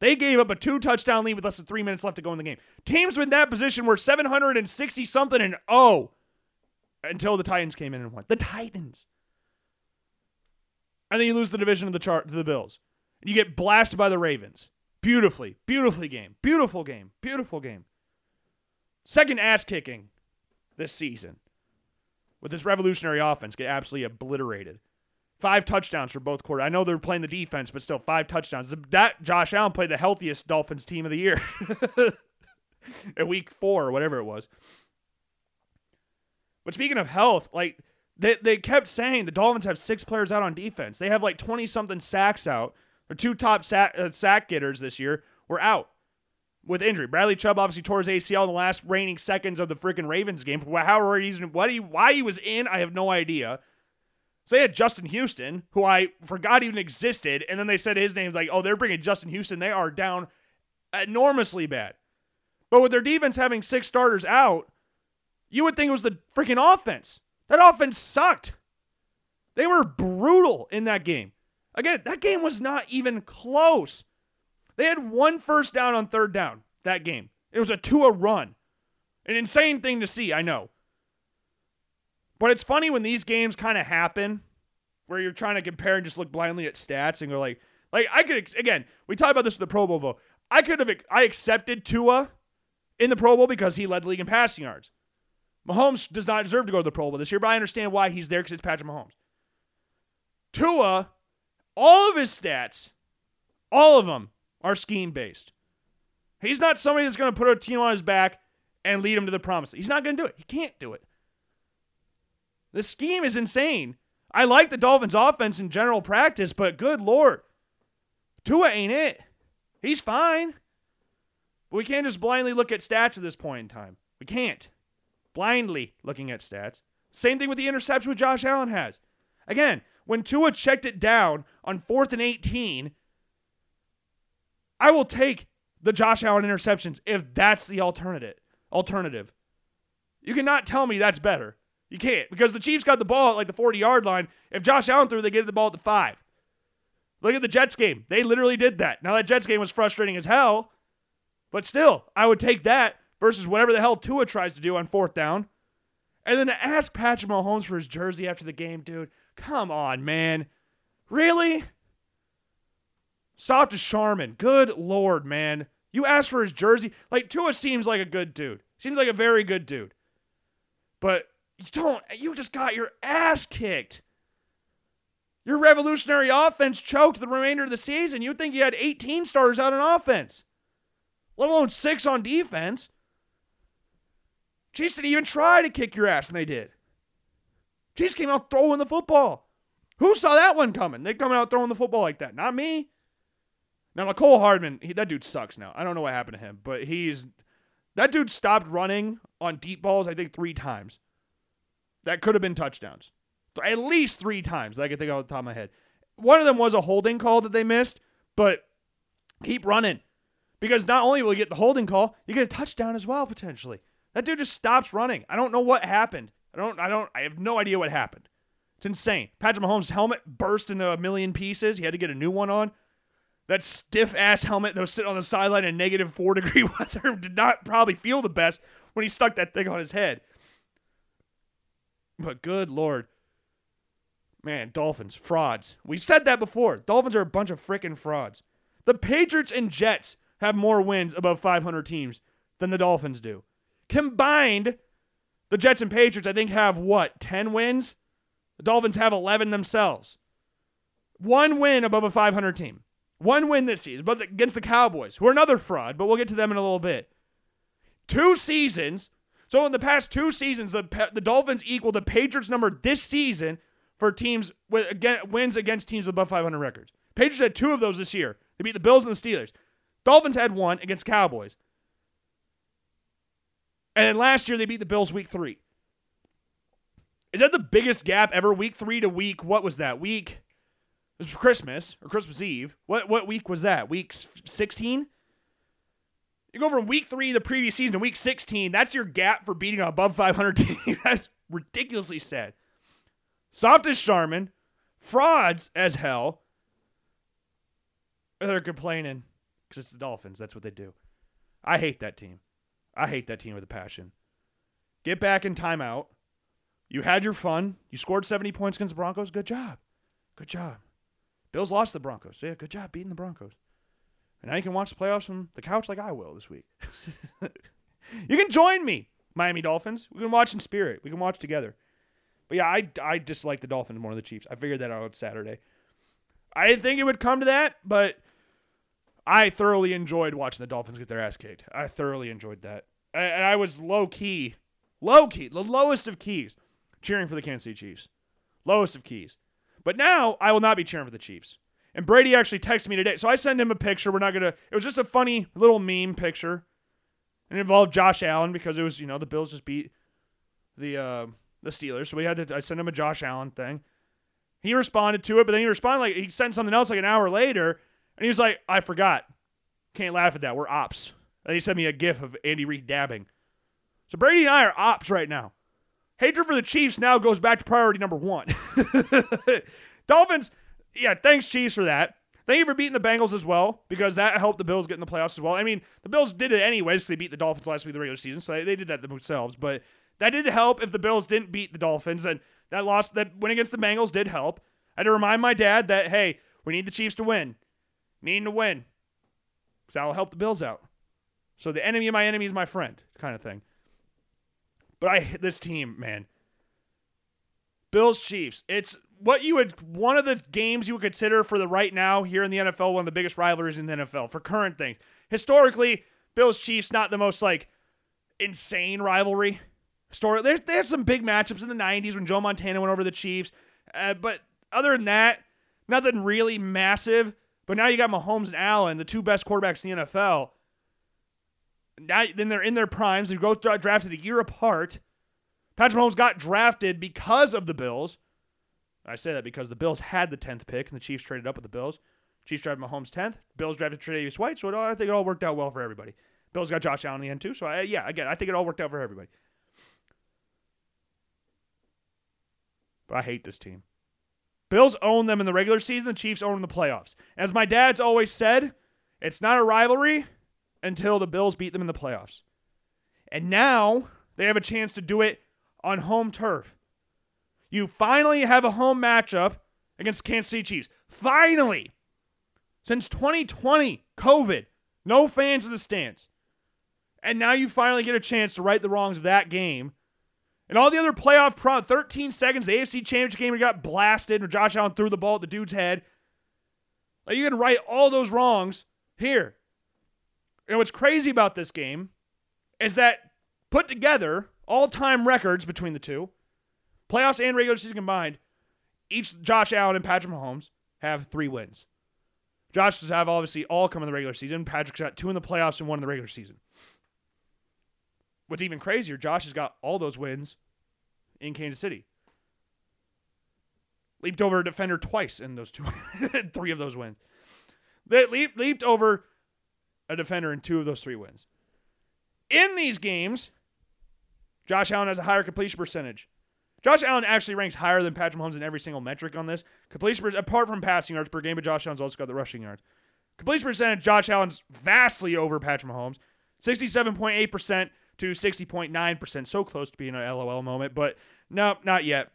They gave up a two touchdown lead with less than three minutes left to go in the game. Teams in that position were 760 something and oh until the Titans came in and won. The Titans. And then you lose the division of the chart to the Bills. And you get blasted by the Ravens. Beautifully, beautifully game. Beautiful game. Beautiful game. Second ass kicking this season with this revolutionary offense get absolutely obliterated. Five touchdowns for both quarters. I know they're playing the defense, but still five touchdowns. That Josh Allen played the healthiest Dolphins team of the year at week four or whatever it was. But speaking of health, like they, they kept saying the Dolphins have six players out on defense. They have like 20 something sacks out. Their two top sack, uh, sack getters this year were out with injury. Bradley Chubb obviously tore his ACL in the last reigning seconds of the freaking Ravens game. However, he's what he why he was in, I have no idea. So they had Justin Houston, who I forgot even existed, and then they said his name's like, oh, they're bringing Justin Houston. They are down enormously bad. But with their defense having six starters out, you would think it was the freaking offense. That offense sucked. They were brutal in that game. Again, that game was not even close. They had one first down on third down that game. It was a two-a run. An insane thing to see, I know. But it's funny when these games kind of happen where you're trying to compare and just look blindly at stats and go like, like I could again, we talked about this with the Pro Bowl vote. I could have I accepted Tua in the Pro Bowl because he led the league in passing yards. Mahomes does not deserve to go to the Pro Bowl this year, but I understand why he's there because it's Patrick Mahomes. Tua, all of his stats, all of them are scheme based. He's not somebody that's going to put a team on his back and lead him to the promise. He's not going to do it. He can't do it. The scheme is insane. I like the Dolphins' offense in general practice, but good lord, Tua ain't it. He's fine. But we can't just blindly look at stats at this point in time. We can't. Blindly looking at stats. Same thing with the interception with Josh Allen has. Again, when Tua checked it down on fourth and 18, I will take the Josh Allen interceptions if that's the alternative. Alternative. You cannot tell me that's better. You can't because the Chiefs got the ball at like the 40 yard line. If Josh Allen threw, they get the ball at the five. Look at the Jets game. They literally did that. Now that Jets game was frustrating as hell, but still, I would take that versus whatever the hell Tua tries to do on fourth down. And then to ask Patrick Mahomes for his jersey after the game, dude. Come on, man. Really? Soft as Charmin. Good lord, man. You asked for his jersey. Like Tua seems like a good dude. Seems like a very good dude. But you don't. You just got your ass kicked. Your revolutionary offense choked the remainder of the season. You'd think you had 18 stars out on offense, let alone six on defense. Chiefs didn't even try to kick your ass, and they did. Chiefs came out throwing the football. Who saw that one coming? They coming out throwing the football like that. Not me. Now, Mecole Hardman, he, that dude sucks now. I don't know what happened to him, but he's that dude stopped running on deep balls, I think, three times that could have been touchdowns. At least three times that I can think off the top of my head. One of them was a holding call that they missed, but keep running. Because not only will you get the holding call, you get a touchdown as well, potentially. That dude just stops running. I don't know what happened. I don't I don't I have no idea what happened. It's insane. Patrick Mahomes' helmet burst into a million pieces. He had to get a new one on. That stiff ass helmet that was sitting on the sideline in negative four degree weather did not probably feel the best when he stuck that thing on his head. But good lord. Man, Dolphins, frauds. We said that before. Dolphins are a bunch of freaking frauds. The Patriots and Jets have more wins above 500 teams than the Dolphins do. Combined, the Jets and Patriots, I think, have what, 10 wins? The Dolphins have 11 themselves. One win above a 500 team. One win this season, but against the Cowboys, who are another fraud, but we'll get to them in a little bit. Two seasons so in the past two seasons, the the Dolphins equal the Patriots number this season for teams with again, wins against teams with above 500 records. Patriots had two of those this year. They beat the Bills and the Steelers. Dolphins had one against Cowboys. And then last year they beat the Bills week three. Is that the biggest gap ever? Week three to week, what was that? Week It was Christmas or Christmas Eve. What what week was that? Week 16? You go from week three the previous season to week 16. That's your gap for beating an above 500 team. That's ridiculously sad. Soft as Charmin, frauds as hell. They're complaining because it's the Dolphins. That's what they do. I hate that team. I hate that team with a passion. Get back in timeout. You had your fun. You scored 70 points against the Broncos. Good job. Good job. Bills lost the Broncos. So yeah, good job beating the Broncos. And now you can watch the playoffs from the couch like I will this week. you can join me, Miami Dolphins. We can watch in spirit. We can watch together. But yeah, I, I dislike the Dolphins more than the Chiefs. I figured that out on Saturday. I didn't think it would come to that, but I thoroughly enjoyed watching the Dolphins get their ass kicked. I thoroughly enjoyed that. And I was low key, low key, the lowest of keys, cheering for the Kansas City Chiefs. Lowest of keys. But now I will not be cheering for the Chiefs. And Brady actually texted me today. So I sent him a picture. We're not going to, it was just a funny little meme picture. And it involved Josh Allen because it was, you know, the Bills just beat the uh, the Steelers. So we had to, I sent him a Josh Allen thing. He responded to it, but then he responded like, he sent something else like an hour later. And he was like, I forgot. Can't laugh at that. We're ops. And he sent me a gif of Andy Reid dabbing. So Brady and I are ops right now. Hatred for the Chiefs now goes back to priority number one. Dolphins, yeah, thanks, Chiefs, for that. Thank you for beating the Bengals as well, because that helped the Bills get in the playoffs as well. I mean, the Bills did it anyways, they beat the Dolphins last week of the regular season, so they, they did that themselves. But that did help if the Bills didn't beat the Dolphins, and that loss, that win against the Bengals did help. I had to remind my dad that, hey, we need the Chiefs to win. Need to win. Because that'll help the Bills out. So the enemy of my enemy is my friend, kind of thing. But I this team, man. Bills Chiefs. It's what you would one of the games you would consider for the right now here in the NFL, one of the biggest rivalries in the NFL for current things. Historically, Bills Chiefs not the most like insane rivalry. Story there's there's some big matchups in the '90s when Joe Montana went over the Chiefs, uh, but other than that, nothing really massive. But now you got Mahomes and Allen, the two best quarterbacks in the NFL. Now then they're in their primes. They both drafted a year apart. Patrick Mahomes got drafted because of the Bills. I say that because the Bills had the 10th pick and the Chiefs traded up with the Bills. Chiefs drafted Mahomes 10th. Bills drafted Tre'Davious White, so it, I think it all worked out well for everybody. Bills got Josh Allen in the end too, so I, yeah, again, I think it all worked out for everybody. But I hate this team. Bills own them in the regular season, the Chiefs own in the playoffs. As my dad's always said, it's not a rivalry until the Bills beat them in the playoffs. And now they have a chance to do it on home turf. You finally have a home matchup against Kansas City Chiefs. Finally. Since 2020, COVID, no fans in the stands. And now you finally get a chance to right the wrongs of that game and all the other playoff pro 13 seconds, the AFC championship game, we got blasted, and Josh Allen threw the ball at the dude's head. Like you can right all those wrongs here. And what's crazy about this game is that put together all time records between the two, playoffs and regular season combined, each Josh Allen and Patrick Mahomes have three wins. Josh has have obviously all come in the regular season. Patrick's got two in the playoffs and one in the regular season. What's even crazier, Josh has got all those wins in Kansas City. Leaped over a defender twice in those two, three of those wins. They leaped, over a defender in two of those three wins. In these games, Josh Allen has a higher completion percentage. Josh Allen actually ranks higher than Patrick Mahomes in every single metric on this. Completion apart from passing yards per game, but Josh Allen's also got the rushing yards. Completion percentage, Josh Allen's vastly over Patrick Mahomes. 67.8% to 60.9%. So close to being an LOL moment, but no, not yet.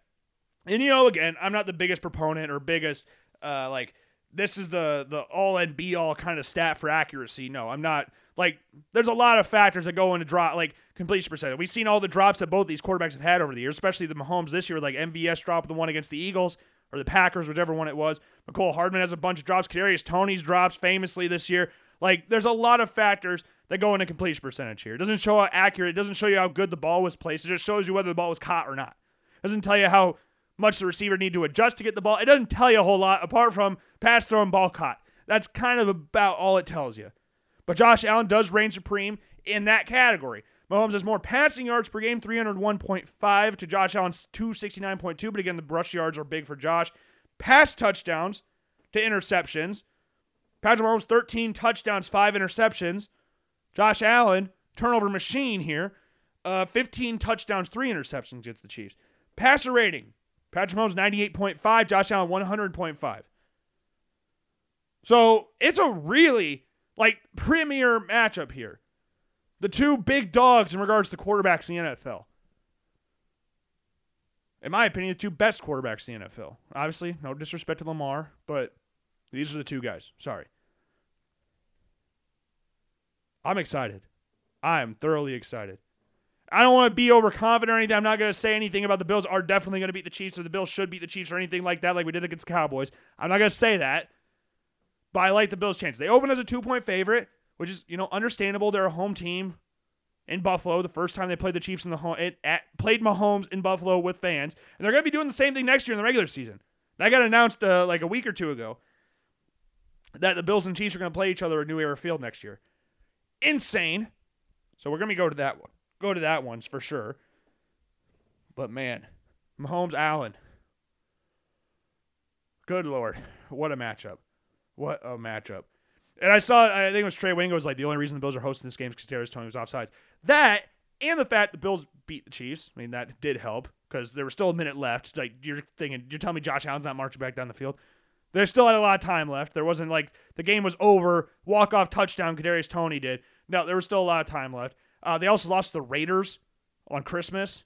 And you know, again, I'm not the biggest proponent or biggest uh, like this is the the all and be all kind of stat for accuracy. No, I'm not. Like, there's a lot of factors that go into drop, like completion percentage. We've seen all the drops that both these quarterbacks have had over the years, especially the Mahomes this year, like MVS drop the one against the Eagles or the Packers, whichever one it was. Mecole Hardman has a bunch of drops. Kadarius Toney's drops famously this year. Like, there's a lot of factors that go into completion percentage here. It doesn't show how accurate, it doesn't show you how good the ball was placed. It just shows you whether the ball was caught or not. It doesn't tell you how much the receiver need to adjust to get the ball. It doesn't tell you a whole lot apart from pass throw and ball caught. That's kind of about all it tells you. But Josh Allen does reign supreme in that category. Mahomes has more passing yards per game, 301.5 to Josh Allen's 269.2. But again, the brush yards are big for Josh. Pass touchdowns, to interceptions. Patrick Mahomes, 13 touchdowns, five interceptions. Josh Allen, turnover machine here, uh, 15 touchdowns, three interceptions against the Chiefs. Passer rating, Patrick Mahomes 98.5, Josh Allen 100.5. So it's a really like premier matchup here. The two big dogs in regards to quarterbacks in the NFL. In my opinion, the two best quarterbacks in the NFL. Obviously, no disrespect to Lamar, but these are the two guys. Sorry. I'm excited. I am thoroughly excited. I don't want to be overconfident or anything. I'm not going to say anything about the Bills are definitely going to beat the Chiefs or the Bills should beat the Chiefs or anything like that, like we did against the Cowboys. I'm not going to say that. But I like the Bills' chance. They open as a two point favorite, which is, you know, understandable. They're a home team in Buffalo. The first time they played the Chiefs in the home, it at, played Mahomes in Buffalo with fans, and they're going to be doing the same thing next year in the regular season. That got announced uh, like a week or two ago that the Bills and Chiefs are going to play each other at New Era Field next year. Insane. So we're going to go to that one. Go to that one's for sure. But man, Mahomes Allen. Good lord, what a matchup! What a matchup! And I saw, I think it was Trey Wingo was like the only reason the Bills are hosting this game is because Darius Toney was offsides. That and the fact the Bills beat the Chiefs. I mean, that did help because there was still a minute left. It's like you're thinking, you're telling me Josh Allen's not marching back down the field. They still had a lot of time left. There wasn't like the game was over, walk off touchdown. Kadarius Toney did. No, there was still a lot of time left. Uh, they also lost the Raiders on Christmas,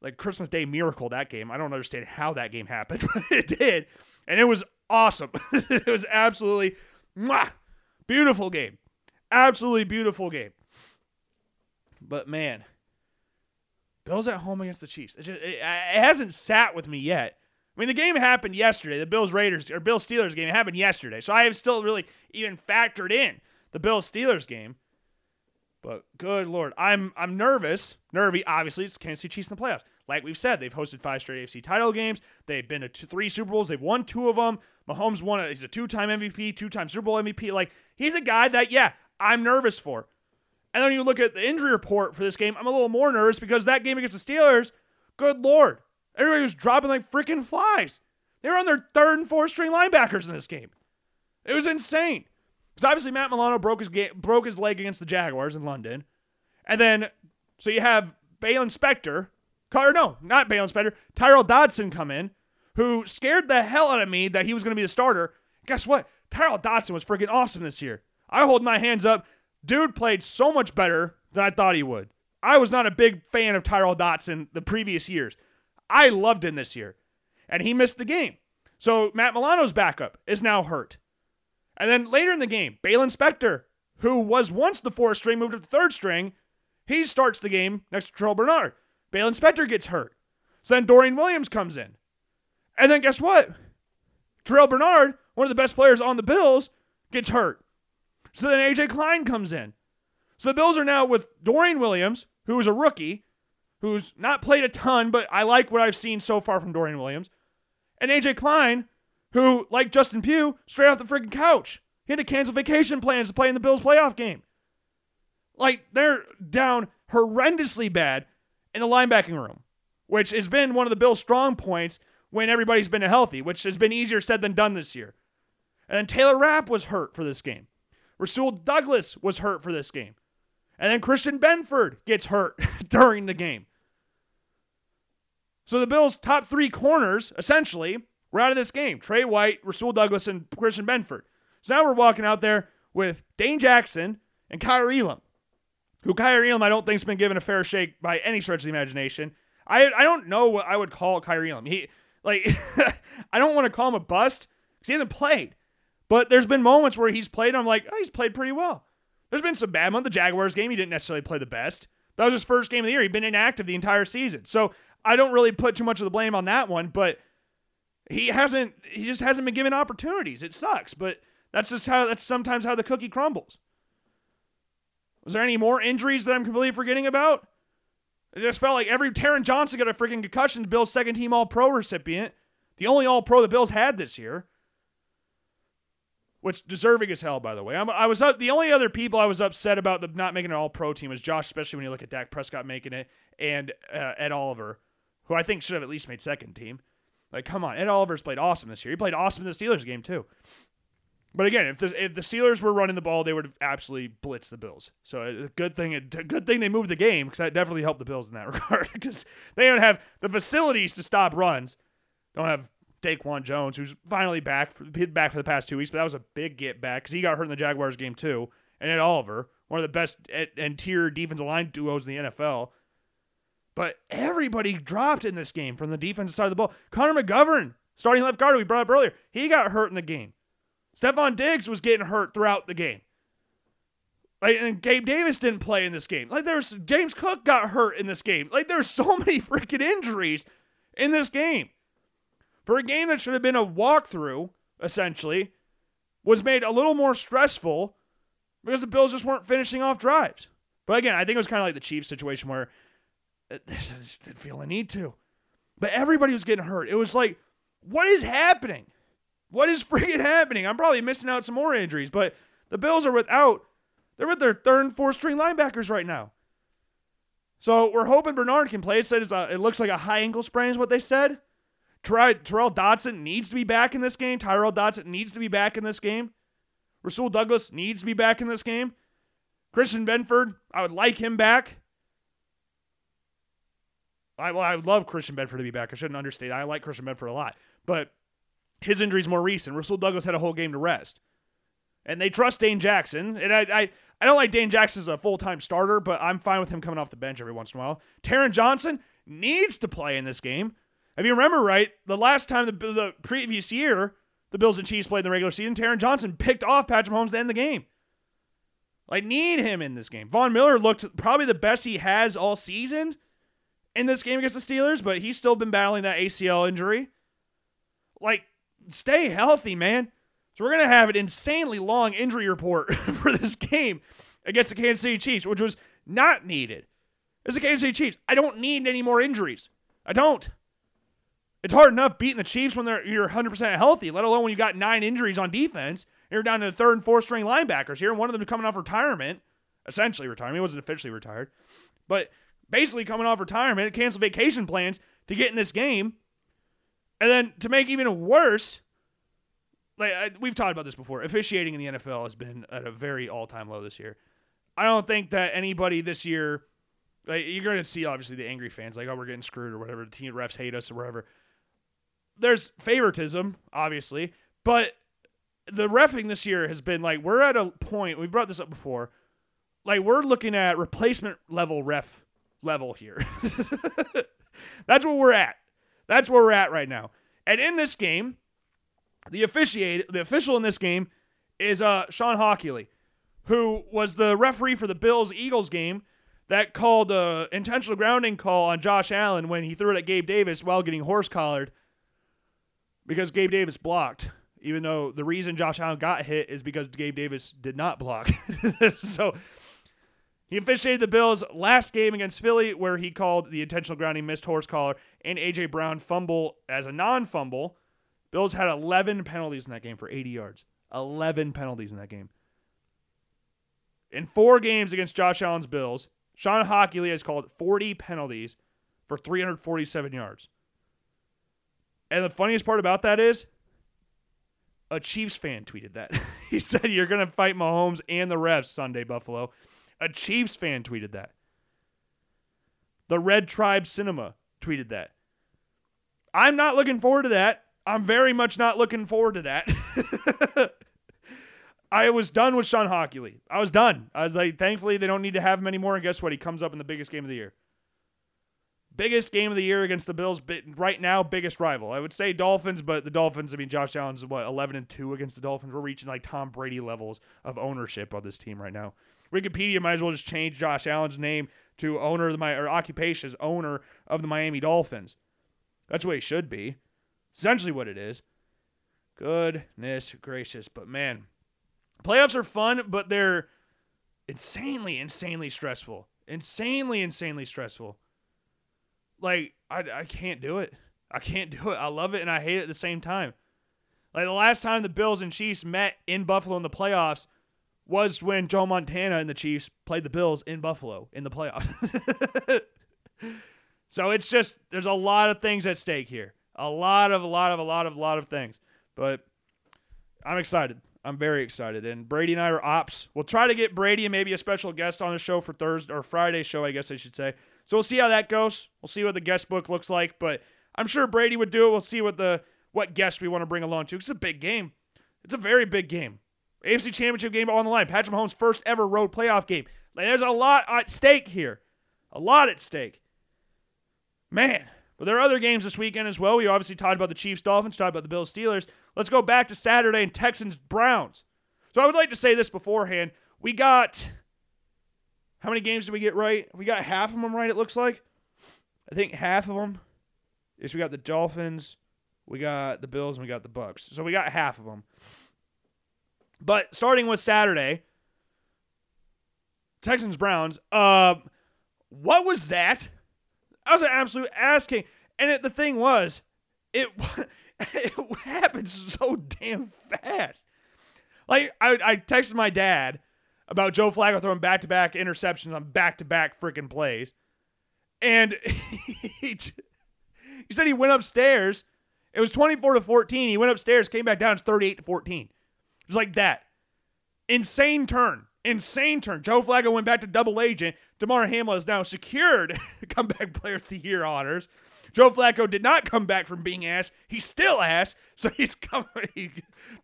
like Christmas Day miracle. That game, I don't understand how that game happened, but it did, and it was awesome. it was absolutely mwah, beautiful game, absolutely beautiful game. But man, Bills at home against the Chiefs. It, just, it, it hasn't sat with me yet. I mean, the game happened yesterday. The Bills Raiders or Bills Steelers game happened yesterday, so I have still really even factored in the Bills Steelers game. But good lord, I'm I'm nervous. Nervy, obviously, it's Kansas City Chiefs in the playoffs. Like we've said, they've hosted five straight AFC title games. They've been to three Super Bowls. They've won two of them. Mahomes won. A, he's a two-time MVP, two-time Super Bowl MVP. Like he's a guy that, yeah, I'm nervous for. And then you look at the injury report for this game. I'm a little more nervous because that game against the Steelers, good lord, everybody was dropping like freaking flies. They were on their third and fourth string linebackers in this game. It was insane. Because obviously Matt Milano broke his ga- broke his leg against the Jaguars in London, and then so you have Baylon Spector, or no, not Baylon Spector, Tyrel Dodson come in, who scared the hell out of me that he was going to be the starter. Guess what? Tyrel Dodson was freaking awesome this year. I hold my hands up. Dude played so much better than I thought he would. I was not a big fan of Tyrel Dodson the previous years. I loved him this year, and he missed the game. So Matt Milano's backup is now hurt. And then later in the game, Baylon Spector, who was once the fourth string, moved up to the third string. He starts the game next to Terrel Bernard. Baylon Spector gets hurt. So then Dorian Williams comes in. And then guess what? Terrel Bernard, one of the best players on the Bills, gets hurt. So then AJ Klein comes in. So the Bills are now with Dorian Williams, who is a rookie, who's not played a ton, but I like what I've seen so far from Dorian Williams, and AJ Klein, who, like Justin Pugh, straight off the freaking couch. He had to cancel vacation plans to play in the Bills playoff game. Like, they're down horrendously bad in the linebacking room, which has been one of the Bills' strong points when everybody's been healthy, which has been easier said than done this year. And then Taylor Rapp was hurt for this game. Rasul Douglas was hurt for this game. And then Christian Benford gets hurt during the game. So the Bills' top three corners, essentially, were out of this game. Trey White, Rasul Douglas, and Christian Benford. So now we're walking out there with Dane Jackson and Kaiir Elam, who Kaiir Elam I don't think's been given a fair shake by any stretch of the imagination. I I don't know what I would call Kaiir Elam. He like I don't want to call him a bust because he hasn't played. But there's been moments where he's played. I'm like, oh, he's played pretty well. There's been some bad ones. The Jaguars game, he didn't necessarily play the best. That was his first game of the year. He'd been inactive the entire season. So I don't really put too much of the blame on that one. But he hasn't he just hasn't been given opportunities. It sucks, but that's just how that's sometimes how the cookie crumbles. Was there any more injuries that I'm completely forgetting about? It just felt like every Taron Johnson got a freaking concussion. Bill's second team All Pro recipient, the only All Pro the Bills had this year, which deserving as hell, by the way. I'm, i was. The only other people I was upset about the not making an All Pro team was Josh, especially when you look at Dak Prescott making it and uh, Ed Oliver, who I think should have at least made second team. Like, come on, Ed Oliver's played awesome this year. He played awesome in the Steelers game too. But again, if the if the Steelers were running the ball, they would have absolutely blitzed the Bills. So a good thing, a good thing they moved the game because that definitely helped the Bills in that regard because they don't have the facilities to stop runs. Don't have Daquan Jones, who's finally back, for, back for the past two weeks, but that was a big get back because he got hurt in the Jaguars game too. And Ed Oliver, one of the best interior defensive line duos in the NFL. But everybody dropped in this game from the defensive side of the ball. Connor McGovern, starting left guard, we brought up earlier, he got hurt in the game. Stefon Diggs was getting hurt throughout the game. Like, and Gabe Davis didn't play in this game. Like, there's James Cook got hurt in this game. Like, there's so many freaking injuries in this game. For a game that should have been a walkthrough, essentially, was made a little more stressful because the Bills just weren't finishing off drives. But again, I think it was kind of like the Chiefs situation where they didn't feel a need to. But everybody was getting hurt. It was like, what is happening? What is freaking happening? I'm probably missing out some more injuries, but the Bills are without, they're with their third and fourth string linebackers right now. So we're hoping Bernard can play. It said a, it looks like a high ankle sprain is what they said. Try, Tyrel Dodson needs to be back in this game. Tyrel Dodson needs to be back in this game. Rasul Douglas needs to be back in this game. Christian Benford, I would like him back. I, well, I love Christian Benford to be back. I shouldn't understate. I like Christian Benford a lot. But his injury's more recent. Rasul Douglas had a whole game to rest. And they trust Dane Jackson. And I, I, I don't like Dane Jackson as a full time starter, but I'm fine with him coming off the bench every once in a while. Taron Johnson needs to play in this game. If you remember right, the last time the, the previous year the Bills and Chiefs played in the regular season, Taron Johnson picked off Patrick Mahomes to end the game. I need him in this game. Von Miller looked probably the best he has all season in this game against the Steelers, but he's still been battling that ACL injury. Like, stay healthy, man. So we're gonna have an insanely long injury report for this game against the Kansas City Chiefs, which was not needed. It's the Kansas City Chiefs. I don't need any more injuries. I don't. It's hard enough beating the Chiefs when they're you're 100% healthy, let alone when you got nine injuries on defense. You're down to the third and fourth string linebackers here, and one of them coming off retirement, essentially retirement. He wasn't officially retired, but basically coming off retirement, cancel vacation plans to get in this game. And then to make even worse, like I, we've talked about this before, officiating in the NFL has been at a very all-time low this year. I don't think that anybody this year, like you're going to see obviously the angry fans, like oh we're getting screwed or whatever. The team refs hate us or whatever. There's favoritism, obviously, but the refing this year has been like we're at a point. We've brought this up before. Like we're looking at replacement level ref level here. That's where we're at. That's where we're at right now. And in this game, the officiate, the official in this game is uh, Shawn Hochuli, who was the referee for the Bills Eagles game that called a intentional grounding call on Josh Allen when he threw it at Gabe Davis while getting horse collared because Gabe Davis blocked. Even though the reason Josh Allen got hit is because Gabe Davis did not block. so he officiated the Bills' last game against Philly, where he called the intentional grounding, missed horse collar, and A.J. Brown fumble as a non fumble. Bills had 11 penalties in that game for 80 yards. 11 penalties in that game. In four games against Josh Allen's Bills, Shawn Hochuli has called 40 penalties for 347 yards. And the funniest part about that is a Chiefs fan tweeted that. he said, You're going to fight Mahomes and the refs Sunday, Buffalo. A Chiefs fan tweeted that. The Red Tribe Cinema tweeted that. I'm not looking forward to that. I'm very much not looking forward to that. I was done with Shawn Hochuli. I was done. I was like, thankfully, they don't need to have him anymore. And guess what? He comes up in the biggest game of the year. Biggest game of the year against the Bills. Right now, biggest rival. I would say Dolphins, but the Dolphins. I mean, Josh Allen's what 11 and two against the Dolphins. We're reaching like Tom Brady levels of ownership on this team right now. Wikipedia might as well just change Josh Allen's name to owner of the or occupation as owner of the Miami Dolphins. That's what he should be. Essentially what it is. Goodness gracious, but man, playoffs are fun, but they're insanely, insanely stressful. Insanely, insanely stressful. Like I, I can't do it. I can't do it. I love it and I hate it at the same time. Like the last time the Bills and Chiefs met in Buffalo in the playoffs, was when Joe Montana and the Chiefs played the Bills in Buffalo in the playoffs. so it's just there's a lot of things at stake here. A lot of, a lot of, a lot of, a lot of things. But I'm excited. I'm very excited. And Brady and I are ops. We'll try to get Brady and maybe a special guest on the show for Thursday or Friday show, I guess I should say. So we'll see how that goes. We'll see what the guest book looks like. But I'm sure Brady would do it. We'll see what the what guest we want to bring along to. It's a big game. It's a very big game. AFC Championship game on the line. Patrick Mahomes' first ever road playoff game. Like, there's a lot at stake here. A lot at stake. Man. But there are other games this weekend as well. We obviously talked about the Chiefs Dolphins, talked about the Bills Steelers. Let's go back to Saturday and Texans Browns. So I would like to say this beforehand. We got how many games did we get right? We got half of them right, it looks like. I think half of them is we got the Dolphins, we got the Bills, and we got the Bucs. So we got half of them. But starting with Saturday, Texans Browns. Uh, what was that? I was an absolute ass king. And it, the thing was, it it happened so damn fast. Like I, I texted my dad about Joe Flacco throwing back to back interceptions on back to back freaking plays, and he, he said he went upstairs. It was twenty four to fourteen. He went upstairs, came back down. It's thirty eight to fourteen. Just like that. Insane turn. Insane turn. Joe Flacco went back to double agent. Damar Hamlin is now secured comeback player of the year honors. Joe Flacco did not come back from being ass. He's still ass. So he's coming. He,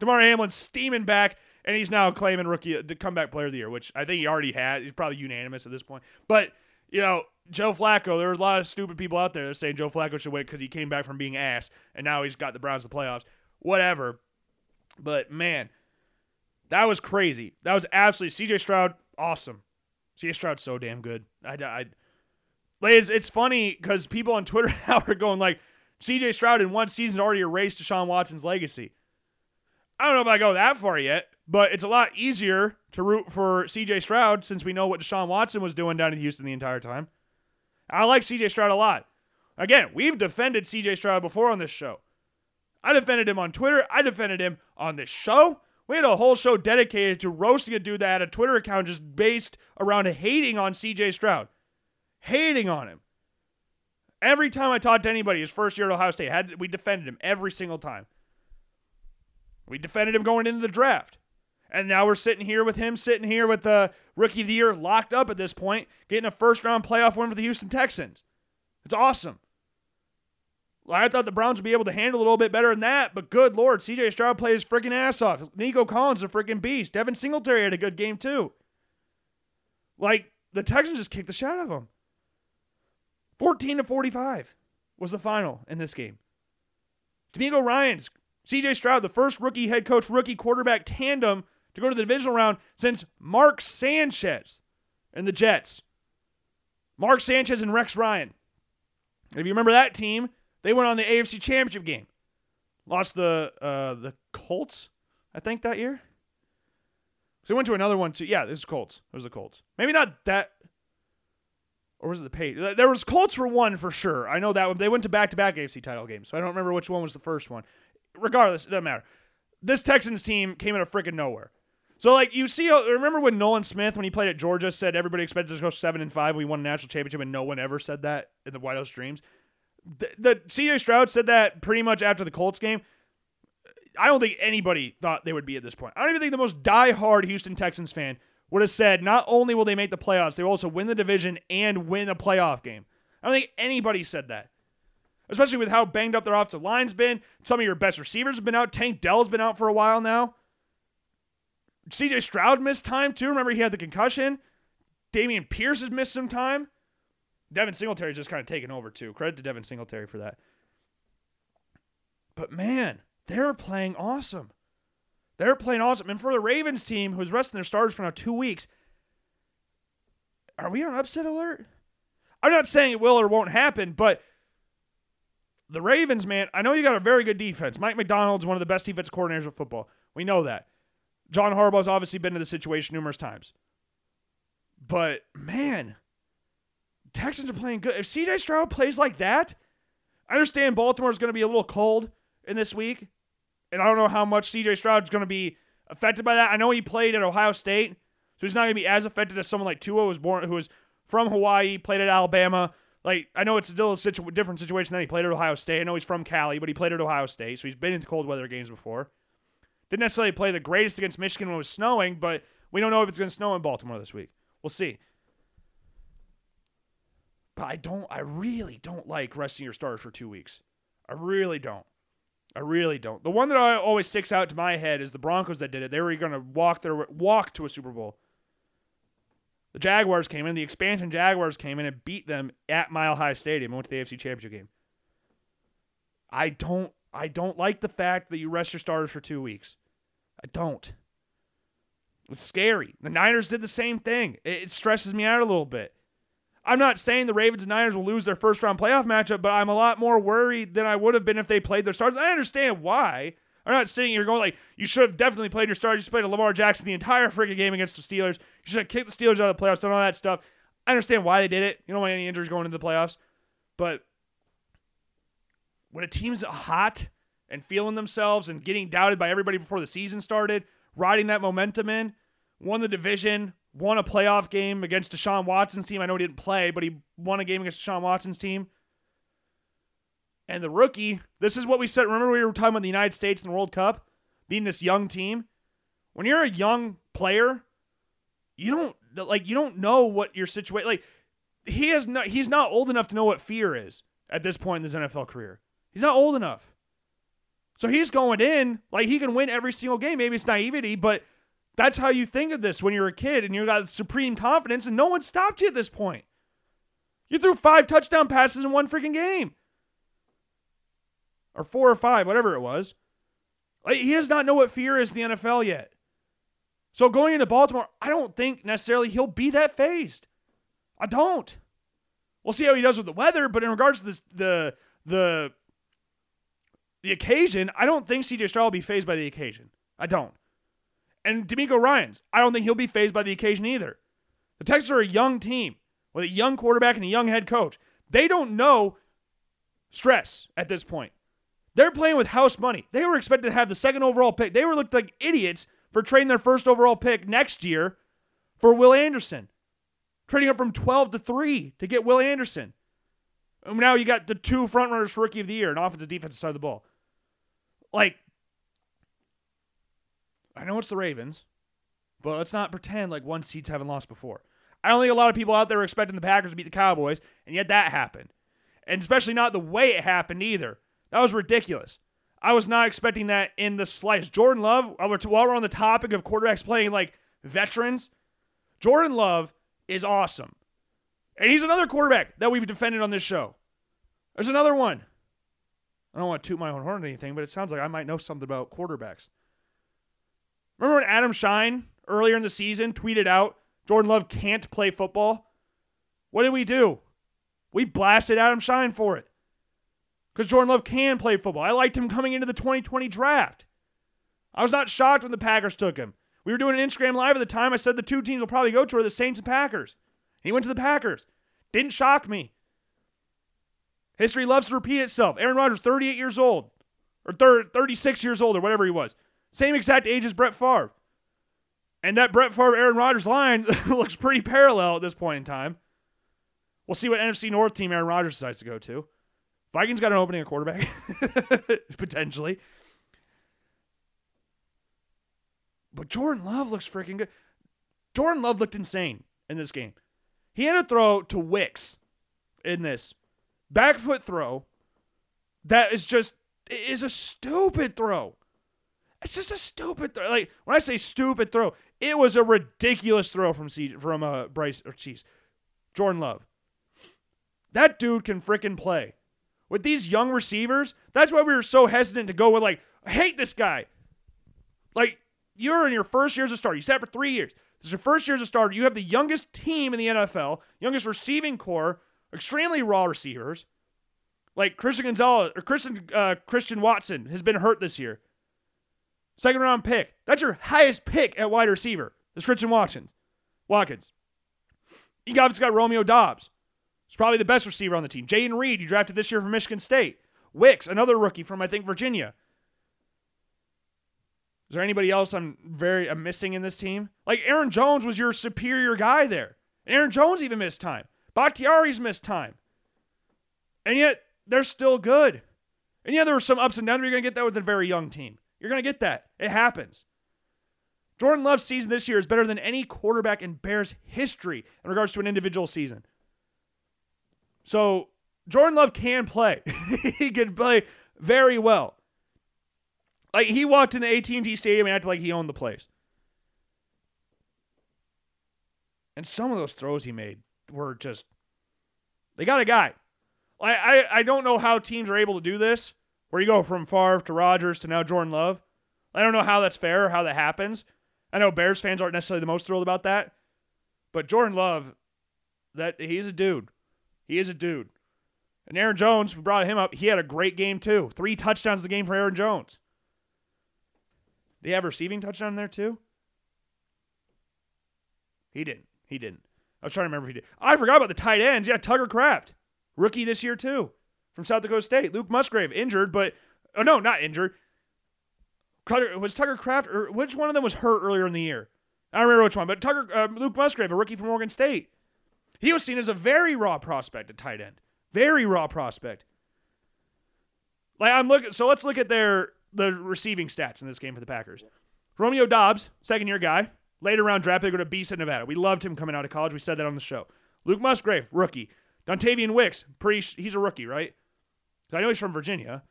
Damar Hamlin steaming back, and he's now claiming rookie uh, the comeback player of the year, which I think he already had. He's probably unanimous at this point. But you know, Joe Flacco, there was a lot of stupid people out there saying Joe Flacco should win because he came back from being ass, and now he's got the Browns the playoffs. Whatever. But man, that was crazy. That was absolutely CJ Stroud, awesome. CJ Stroud's so damn good. I, I, it's, it's funny because people on Twitter now are going like, CJ Stroud in one season already erased Deshaun Watson's legacy. I don't know if I go that far yet, but it's a lot easier to root for CJ Stroud since we know what Deshaun Watson was doing down in Houston the entire time. I like CJ Stroud a lot. Again, we've defended CJ Stroud before on this show. I defended him on Twitter. I defended him on this show. We had a whole show dedicated to roasting a dude that had a Twitter account just based around hating on CJ Stroud. Hating on him. Every time I talked to anybody his first year at Ohio State, had we defended him every single time. We defended him going into the draft. And now we're sitting here with him sitting here with the rookie of the year locked up at this point, getting a first round playoff win for the Houston Texans. It's awesome. I thought the Browns would be able to handle a little bit better than that, but good lord, CJ Stroud plays his freaking ass off. Nico Collins is a freaking beast. Devin Singletary had a good game too. Like the Texans just kicked the shit out of him. 14 to 45 was the final in this game. DeMeco Ryans, CJ Stroud, the first rookie head coach, rookie quarterback tandem to go to the divisional round since Mark Sanchez and the Jets. Mark Sanchez and Rex Ryan. If you remember that team, they went on the AFC Championship game. Lost the uh, the Colts, I think, that year. So they went to another one too. Yeah, this is Colts. It was the Colts. Maybe not that. Or was it the Patriots? There was Colts for one for sure. I know that one. They went to back to back AFC title games, so I don't remember which one was the first one. Regardless, it doesn't matter. This Texans team came out of freaking nowhere. So like you see, remember when Nolan Smith, when he played at Georgia, said everybody expected us to go seven and five. We won a national championship, and no one ever said that in the White House Dreams the, the CJ Stroud said that pretty much after the Colts game. I don't think anybody thought they would be at this point. I don't even think the most die-hard Houston Texans fan would have said not only will they make the playoffs, they will also win the division and win a playoff game. I don't think anybody said that. Especially with how banged up their offensive line's been. Some of your best receivers have been out. Tank Dell's been out for a while now. CJ Stroud missed time too. Remember he had the concussion. Dameon Pierce has missed some time. Devin Singletary just kind of taken over too. Credit to Devin Singletary for that. But man, they're playing awesome. They're playing awesome. And for the Ravens team, who's resting their starters for now two weeks, are we on upset alert? I'm not saying it will or won't happen, but the Ravens, man, I know you got a very good defense. Mike Macdonald's one of the best defense coordinators of football. We know that. John Harbaugh's obviously been in the situation numerous times. But man, Texans are playing good. If CJ Stroud plays like that, I understand Baltimore is going to be a little cold in this week, and I don't know how much CJ Stroud is going to be affected by that. I know he played at Ohio State, so he's not going to be as affected as someone like Tua, who was born, who was from Hawaii, played at Alabama, Like I know it's still a situ- different situation than he played at Ohio State. I know he's from Cali, but he played at Ohio State, so he's been in cold weather games before. Didn't necessarily play the greatest against Michigan when it was snowing, but we don't know if it's going to snow in Baltimore this week. We'll see. But I don't. I really don't like resting your starters for two weeks. I really don't. I really don't. The one that always sticks out to my head is the Broncos that did it. They were going to walk their walk to a Super Bowl. The Jaguars came in. The expansion Jaguars came in and beat them at Mile High Stadium and went to the AFC Championship game. I don't. I don't like the fact that you rest your starters for two weeks. I don't. It's scary. The Niners did the same thing. It, stresses me out a little bit. I'm not saying the Ravens and Niners will lose their first round playoff matchup, but I'm a lot more worried than I would have been if they played their stars. I understand why. I'm not sitting here going like you should have definitely played your stars. You played a Lamar Jackson the entire freaking game against the Steelers. You should have kicked the Steelers out of the playoffs, done all that stuff. I understand why they did it. You don't want any injuries going into the playoffs, but when a team's hot and feeling themselves and getting doubted by everybody before the season started, riding that momentum in, won the division, won a playoff game against Deshaun Watson's team. I know he didn't play, but he won a game against Deshaun Watson's team. And the rookie, this is what we said. Remember, we were talking about the United States and the World Cup being this young team. When you're a young player, you don't like you don't know what your situation like. He has not. He's not old enough to know what fear is at this point in his NFL career. He's not old enough. So he's going in like he can win every single game. Maybe it's naivety, but that's how you think of this when you're a kid and you got supreme confidence, and no one stopped you at this point. You threw five touchdown passes in one freaking game or four or five, whatever it was. Like, he does not know what fear is in the NFL yet. So going into Baltimore, I don't think necessarily he'll be that phased. I don't. We'll see how he does with the weather, but in regards to this, the the the occasion, I don't think CJ Stroud will be phased by the occasion. I don't. And DeMeco Ryans, I don't think he'll be phased by the occasion either. The Texans are a young team with a young quarterback and a young head coach. They don't know stress at this point. They're playing with house money. They were expected to have the second overall pick. They were looked like idiots for trading their first overall pick next year for Will Anderson. Trading up from 12 to 3 to get Will Anderson. And now you got the two frontrunners for rookie of the year, an offensive defensive side of the ball. Like, I know it's the Ravens, but let's not pretend like one seeds haven't lost before. I don't think a lot of people out there were expecting the Packers to beat the Cowboys, and yet that happened. And especially not the way it happened either. That was ridiculous. I was not expecting that in the slightest. Jordan Love, while we're on the topic of quarterbacks playing like veterans, Jordan Love is awesome. And he's another quarterback that we've defended on this show. There's another one. I don't want to toot my own horn or anything, but it sounds like I might know something about quarterbacks. Remember when Adam Schein earlier in the season tweeted out Jordan Love can't play football? What did we do? We blasted Adam Schein for it because Jordan Love can play football. I liked him coming into the 2020 draft. I was not shocked when the Packers took him. We were doing an Instagram live at the time. I said the two teams will probably go to are the Saints and Packers. He went to the Packers. Didn't shock me. History loves to repeat itself. Aaron Rodgers, 38 years old, or 36 years old, or whatever he was. Same exact age as Brett Favre. And that Brett Favre Aaron Rodgers line looks pretty parallel at this point in time. We'll see what NFC North team Aaron Rodgers decides to go to. Vikings got an opening at quarterback, potentially. But Jordan Love looks freaking good. Jordan Love looked insane in this game. He had a throw to Wicks in this back foot throw that is just is a stupid throw. It's just a stupid throw. Like when I say stupid throw, it was a ridiculous throw from C- from uh, Bryce or Cheese, Jordan Love. That dude can freaking play with these young receivers, that's why we were so hesitant to go with like, I hate this guy. Like, you're in your first year as a starter. You sat for three years. This is your first year as a starter. You have the youngest team in the NFL, youngest receiving corps, extremely raw receivers. Like Christian Gonzalez or Christian uh, Christian Watson has been hurt this year. Second round pick. That's your highest pick at wide receiver. Is Christian Watkins. Watkins. You obviously got Romeo Doubs. He's probably the best receiver on the team. Jayden Reed, you drafted this year from Michigan State. Wicks, another rookie from I think Virginia. Is there anybody else I'm very I'm missing in this team? Like Aaron Jones was your superior guy there. And Aaron Jones even missed time. Bakhtiari's missed time. And yet they're still good. And yeah, there were some ups and downs. You're going to get that with a very young team. You're going to get that. It happens. Jordan Love's season this year is better than any quarterback in Bears history in regards to an individual season. So Jordan Love can play. he can play very well. Like he walked into AT&T Stadium and acted like he owned the place. And some of those throws he made were just they got a guy. I, I, I don't know how teams are able to do this, where you go from Favre to Rodgers to now Jordan Love. I don't know how that's fair or how that happens. I know Bears fans aren't necessarily the most thrilled about that, but Jordan Love, that he's a dude. He is a dude. And Aaron Jones, we brought him up. He had a great game too. Three touchdowns the game for Aaron Jones. Did he have receiving touchdown there too? He didn't. He didn't. I was trying to remember if he did. I forgot about the tight ends. Yeah, Tucker Kraft, rookie this year too, from South Dakota State. Luke Musgrave injured, but oh no, not injured. Was Tucker Kraft or which one of them was hurt earlier in the year? I don't remember which one, but Tucker uh, Luke Musgrave, a rookie from Oregon State, he was seen as a very raw prospect at tight end, very raw prospect. Like I'm looking, so let's look at their the receiving stats in this game for the Packers. Romeo Doubs, second year guy, Later round draft pick, to Beast at Nevada. We loved him coming out of college. We said that on the show. Luke Musgrave, rookie. Dontayvion Wicks, pretty he's a rookie, right? I know he's from Virginia.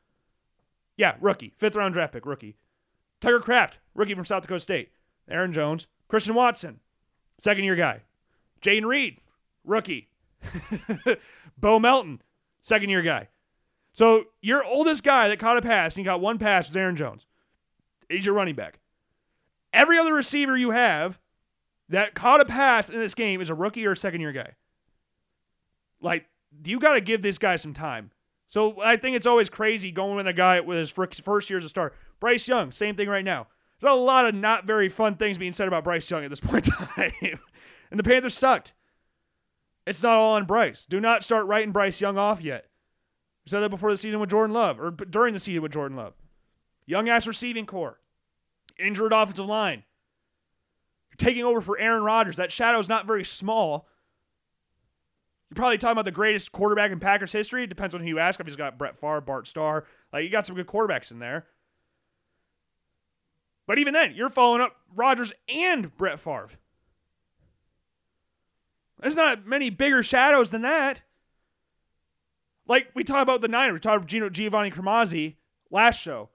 Yeah, rookie. Fifth round draft pick, rookie. Tucker Kraft, rookie from South Dakota State. Aaron Jones. Christian Watson, second year guy. Jayden Reed, rookie. Bo Melton, second year guy. So your oldest guy that caught a pass and got one pass was Aaron Jones. He's your running back. Every other receiver you have that caught a pass in this game is a rookie or a second year guy. Like, you got to give this guy some time. So I think it's always crazy going with a guy with his first year as a star. Bryce Young, same thing right now. There's a lot of not very fun things being said about Bryce Young at this point in time. and the Panthers sucked. It's not all on Bryce. Do not start writing Bryce Young off yet. We said that before the season with Jordan Love, or during the season with Jordan Love. Young ass receiving corps injured offensive line. You're taking over for Aaron Rodgers. That shadow is not very small. You're probably talking about the greatest quarterback in Packers history. It depends on who you ask. If he's got Brett Favre, Bart Starr, like you got some good quarterbacks in there. But even then, you're following up Rodgers and Brett Favre. There's not many bigger shadows than that. Like we talked about the Niners, we talked about Gino, Giovanni Carmazzi last show.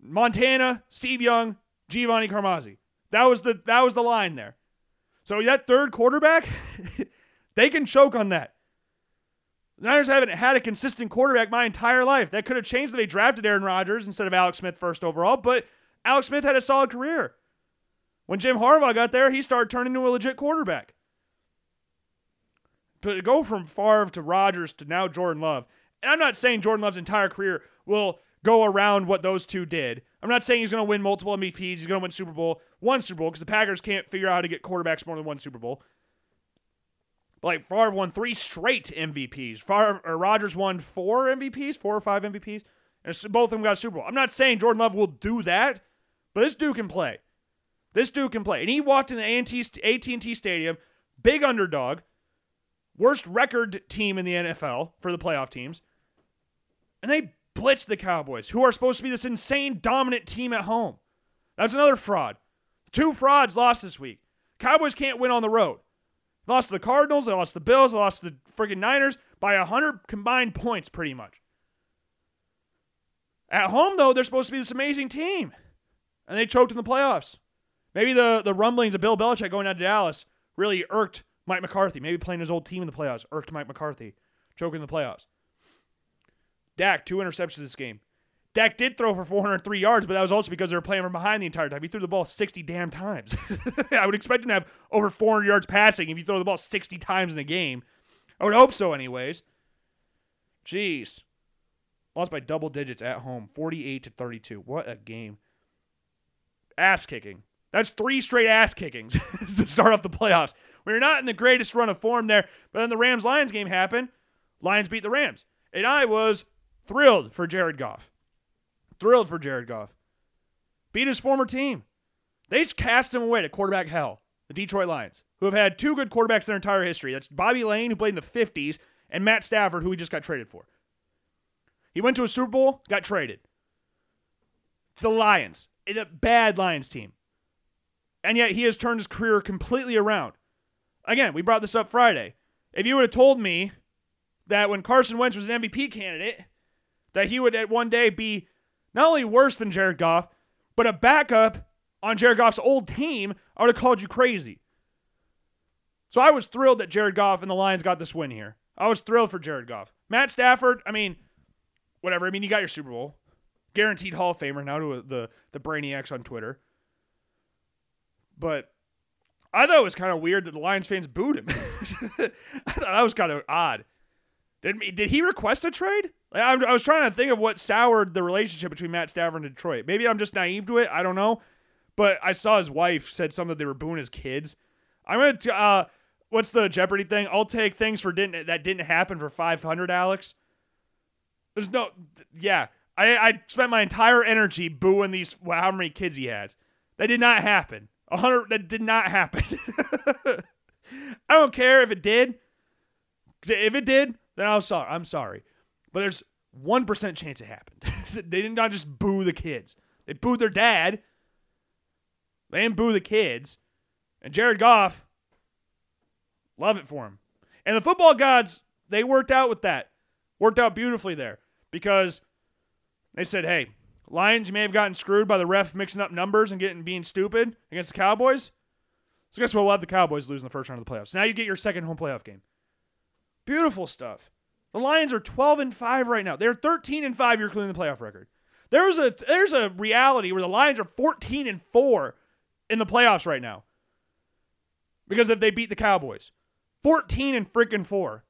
Montana, Steve Young, Giovanni Carmazzi. That was the that was the line there. So that third quarterback, they can choke on that. The Niners haven't had a consistent quarterback my entire life. That could have changed if they drafted Aaron Rodgers instead of Alex Smith first overall, but Alex Smith had a solid career. When Jim Harbaugh got there, he started turning into a legit quarterback. But to go from Favre to Rodgers to now Jordan Love, and I'm not saying Jordan Love's entire career will go around what those two did. I'm not saying he's going to win multiple MVPs. He's going to win Super Bowl, one Super Bowl, because the Packers can't figure out how to get quarterbacks more than one Super Bowl. But like Favre won three straight MVPs. Favre or Rodgers won four MVPs, four or five MVPs, and both of them got Super Bowl. I'm not saying Jordan Love will do that, but this dude can play. This dude can play, and he walked in the AT&T Stadium, big underdog, worst record team in the NFL for the playoff teams, and they blitzed the Cowboys, who are supposed to be this insane dominant team at home. That's another fraud. Two frauds lost this week. Cowboys can't win on the road. Lost to the Cardinals, they lost to the Bills, they lost to the freaking Niners by 100 combined points, pretty much. At home, though, they're supposed to be this amazing team. And they choked in the playoffs. Maybe the, the rumblings of Bill Belichick going down to Dallas really irked Mike McCarthy. Maybe playing his old team in the playoffs irked Mike McCarthy, choking the playoffs. Dak, two interceptions this game. Dak did throw for 403 yards, but that was also because they were playing from behind the entire time. He threw the ball 60 damn times. I would expect him to have over 400 yards passing if you throw the ball 60 times in a game. I would hope so, anyways. Jeez. Lost by double digits at home, 48 to 32. What a game. Ass kicking. That's three straight ass kickings to start off the playoffs. When you're not in the greatest run of form there, but then the Rams Lions game happened. Lions beat the Rams. And I was Thrilled for Jared Goff. Thrilled for Jared Goff. Beat his former team. They just cast him away to quarterback hell, the Detroit Lions, who have had two good quarterbacks in their entire history. That's Bobby Layne, who played in the 50s, and Matt Stafford, who he just got traded for. He went to a Super Bowl, got traded. The Lions, a bad Lions team. And yet he has turned his career completely around. Again, we brought this up Friday. If you would have told me that when Carson Wentz was an MVP candidate, that he would at one day be not only worse than Jared Goff, but a backup on Jared Goff's old team, I would have called you crazy. So I was thrilled that Jared Goff and the Lions got this win here. I was thrilled for Jared Goff. Matt Stafford, I mean, whatever. I mean, you got your Super Bowl. Guaranteed Hall of Famer now to the, the Brainiacs on Twitter. But I thought it was kind of weird that the Lions fans booed him. I thought that was kind of odd. Did, did he request a trade? I, I was trying to think of what soured the relationship between Matt Stafford and Detroit. Maybe I'm just naive to it. I don't know. But I saw his wife said something that they were booing his kids. I'm gonna. T- uh, what's the Jeopardy thing? I'll take things for didn't that didn't happen for 500, Alex. There's no. Yeah, I I spent my entire energy booing these. Well, how many kids he has? That did not happen. Hundred. That did not happen. I don't care if it did. If it did, then I'm sorry. I'm sorry. But there's one percent chance it happened. they did not just boo the kids. They booed their dad. They didn't boo the kids. And Jared Goff, love it for him. And the football gods, they worked out with that. Worked out beautifully there because they said, hey, Lions, you may have gotten screwed by the ref mixing up numbers and getting being stupid against the Cowboys. So guess what? We'll have the Cowboys lose in the first round of the playoffs. Now you get your second home playoff game. Beautiful stuff. The Lions are 12 and 5 right now. They're 13 and 5, you're including the playoff record. There's a there's a reality where the Lions are 14 and 4 in the playoffs right now. Because if they beat the Cowboys. 14 and freaking 4.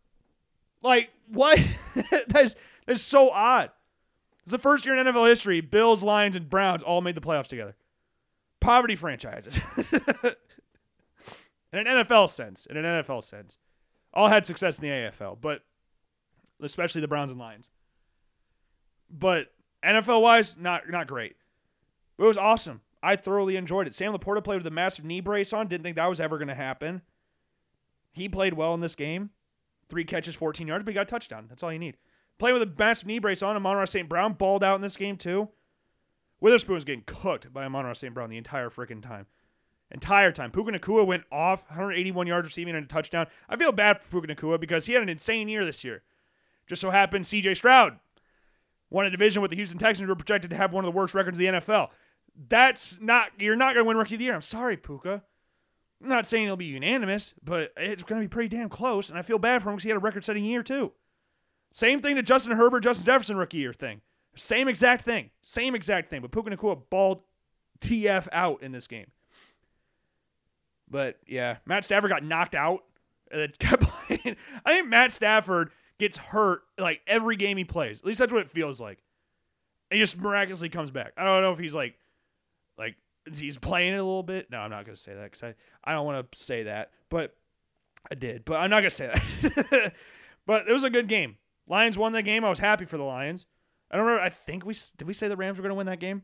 Like, what? that's that's so odd. It's the first year in NFL history Bills, Lions, and Browns all made the playoffs together. Poverty franchises. in an NFL sense. In an NFL sense. All had success in the AFL, but especially the Browns and Lions. But NFL wise, not not great. It was awesome. I thoroughly enjoyed it. Sam LaPorta played with a massive knee brace on. Didn't think that was ever going to happen. He played well in this game. Three catches, 14 yards, but he got a touchdown. That's all you need. Playing with a massive knee brace on, Amon-Ra St. Brown balled out in this game too. Witherspoon was getting cooked by Amon-Ra St. Brown the entire freaking time. Entire time. Puka Nacua went off, 181 yards receiving and a touchdown. I feel bad for Puka Nacua because he had an insane year this year. Just so happened CJ Stroud won a division with the Houston Texans who were projected to have one of the worst records in the NFL. That's not you're not going to win rookie of the year. I'm sorry, Puka. I'm not saying it'll be unanimous, but it's going to be pretty damn close. And I feel bad for him because he had a record-setting year too. Same thing to Justin Herbert, Justin Jefferson rookie year thing. Same exact thing. Same exact thing. But Puka Nacua balled TF out in this game. But yeah, Matt Stafford got knocked out. I think Matt Stafford gets hurt like every game he plays. At least that's what it feels like. He just miraculously comes back. I don't know if he's like, like he's playing it a little bit. No, I'm not gonna say that because I, I don't want to say that, but I did. But I'm not gonna say that. but it was a good game. Lions won that game. I was happy for the Lions. I don't remember. I think we did we say the Rams were gonna win that game.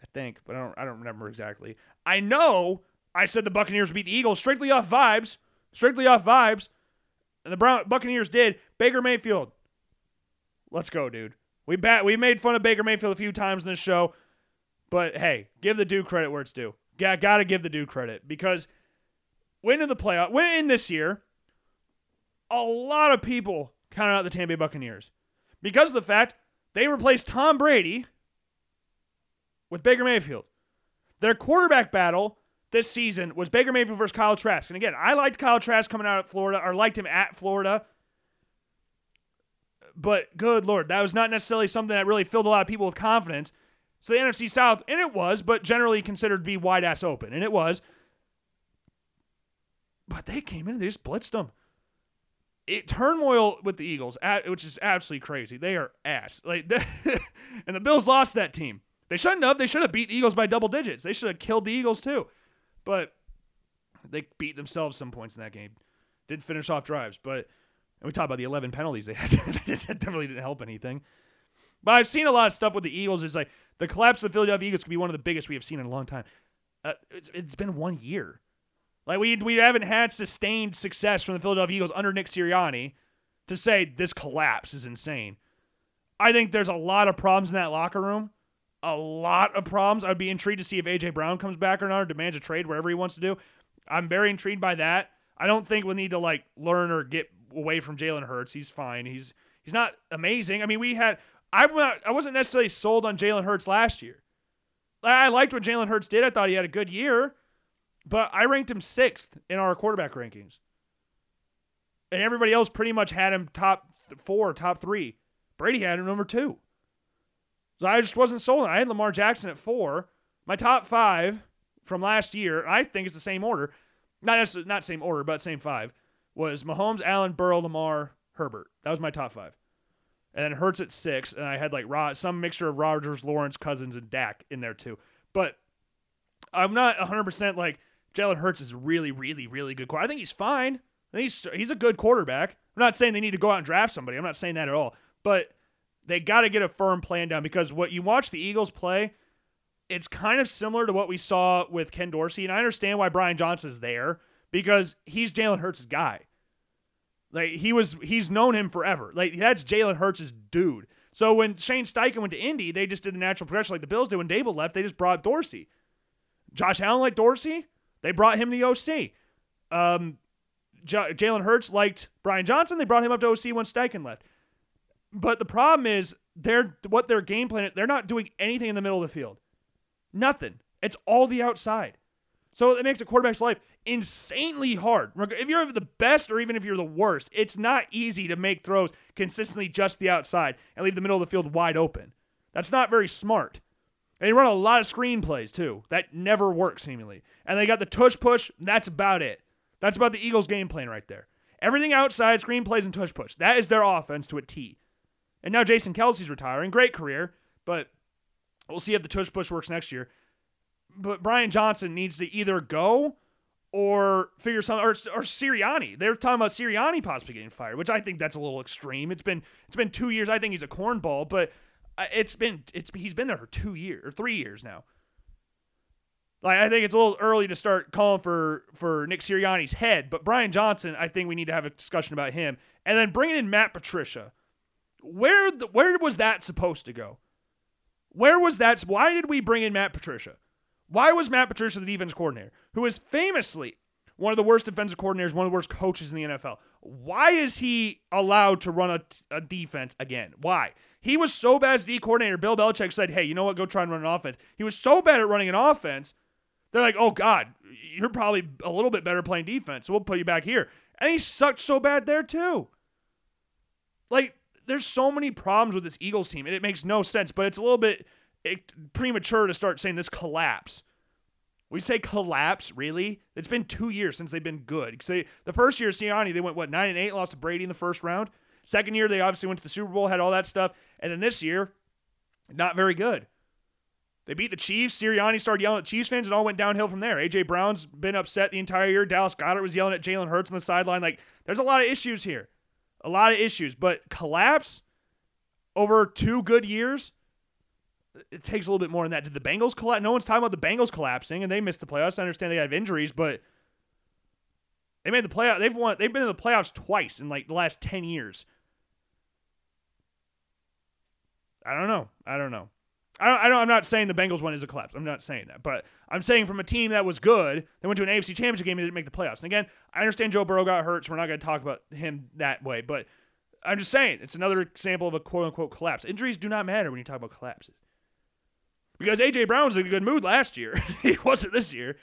I think, but I don't. I don't remember exactly. I know I said the Buccaneers beat the Eagles strictly off vibes. Strictly off vibes. And the Brown Buccaneers did. Baker Mayfield. Let's go, dude. We bat we made fun of Baker Mayfield a few times in this show. But hey, give the dude credit where it's due. Got gotta give the dude credit because winning the playoff, winning this year, a lot of people counted out the Tampa Bay Buccaneers because of the fact they replaced Tom Brady with Baker Mayfield. Their quarterback battle this season was Baker Mayfield versus Kyle Trask. And again, I liked Kyle Trask coming out of Florida, or liked him at Florida. But good lord, that was not necessarily something that really filled a lot of people with confidence. So the NFC South, and it was, but generally considered to be wide ass open, and it was. But they came in and they just blitzed them. It turmoil with the Eagles, which is absolutely crazy. They are ass. Like, and the Bills lost that team. They shouldn't have. They should have beat the Eagles by double digits. They should have killed the Eagles too. But they beat themselves some points in that game. Didn't finish off drives, but and we talked about the 11 penalties they had. that definitely didn't help anything. But I've seen a lot of stuff with the Eagles. It's like the collapse of the Philadelphia Eagles could be one of the biggest we have seen in a long time. Uh, it's, it's been one year. Like we we haven't had sustained success from the Philadelphia Eagles under Nick Sirianni to say this collapse is insane. I think there's a lot of problems in that locker room. A lot of problems. I'd be intrigued to see if AJ Brown comes back or not or demands a trade wherever he wants to do. I'm very intrigued by that. I don't think we'll need to like learn or get away from Jalen Hurts. He's fine. He's he's not amazing. I mean, we had not I wasn't necessarily sold on Jalen Hurts last year. I liked what Jalen Hurts did. I thought he had a good year, but I ranked him sixth in our quarterback rankings, and everybody else pretty much had him top four, top three. Brady had him number two. So I just wasn't sold. I had Lamar Jackson at four. My top five from last year, I think it's the same order, not not same order, but same five was Mahomes, Allen, Burrow, Lamar, Herbert. That was my top five. And then Hurts at six, and I had like Rod, some mixture of Rodgers, Lawrence, Cousins, and Dak in there too. But I'm not 100% like Jalen Hurts is really, really, really good. I think he's fine. he's he's a good quarterback. I'm not saying they need to go out and draft somebody. I'm not saying that at all. But they got to get a firm plan down because what you watch the Eagles play, it's kind of similar to what we saw with Ken Dorsey. And I understand why Brian Johnson's there because he's Jalen Hurts' guy. Like he was, he's known him forever. Like that's Jalen Hurts' dude. So when Shane Steichen went to Indy, they just did a natural progression like the Bills did. When Daboll left, they just brought Dorsey. Josh Allen liked Dorsey. They brought him the OC. Um, J- Jalen Hurts liked Brian Johnson. They brought him up to OC when Steichen left. But the problem is they're what their game plan. They're not doing anything in the middle of the field. Nothing. It's all the outside. So it makes a quarterback's life insanely hard. If you're the best or even if you're the worst, it's not easy to make throws consistently just the outside and leave the middle of the field wide open. That's not very smart. And they run a lot of screen plays too. That never works seemingly. And they got the tush push. that's about it. That's about the Eagles' game plan right there. Everything outside, screen plays and tush push. That is their offense to a T. And now Jason Kelce's retiring. Great career, but we'll see if the tush push works next year but Brian Johnson needs to either go or figure something or, or Sirianni. They're talking about Sirianni possibly getting fired, which I think that's a little extreme. It's been it's been two years. I think he's a cornball, but uh, it's been it's he's been there for two years or three years now. Like I think it's a little early to start calling for for Nick Sirianni's head, but Brian Johnson, I think we need to have a discussion about him, and then bringing in Matt Patricia. Where the, where was that supposed to go? Where was that? Why did we bring in Matt Patricia? Why was Matt Patricia the defense coordinator, who is famously one of the worst defensive coordinators, one of the worst coaches in the NFL? Why is he allowed to run a, a defense again? Why? He was so bad as D coordinator. Bill Belichick said, "Hey, you know what? Go try and run an offense." He was so bad at running an offense. They're like, "Oh God, you're probably a little bit better playing defense, so we'll put you back here." And he sucked so bad there too. Like, there's so many problems with this Eagles team, and it makes no sense. But it's a little bit it, premature to start saying this collapse. We say collapse, really? It's been two years since they've been good. They, the first year, Sirianni, they went what nine and eight, lost to Brady in the first round. Second year, they obviously went to the Super Bowl, had all that stuff, and then this year, not very good. They beat the Chiefs. Sirianni started yelling at Chiefs fans, and all went downhill from there. AJ Brown's been upset the entire year. Dallas Goedert was yelling at Jalen Hurts on the sideline. Like, there's a lot of issues here, a lot of issues. But collapse over two good years it takes a little bit more than that. Did the Bengals collapse? No one's talking about the Bengals collapsing, and they missed the playoffs. I understand they have injuries, but they made the playoff. They've won. They've been in the playoffs twice in like the last ten years. I don't know. I don't know. I don't, I I'm not saying the Bengals one is a collapse. I'm not saying that, but I'm saying from a team that was good, they went to an AFC Championship game and didn't make the playoffs. And again, I understand Joe Burrow got hurt, so we're not going to talk about him that way. But I'm just saying it's another example of a quote unquote collapse. Injuries do not matter when you talk about collapses because AJ Brown was in a good mood last year. he wasn't this year.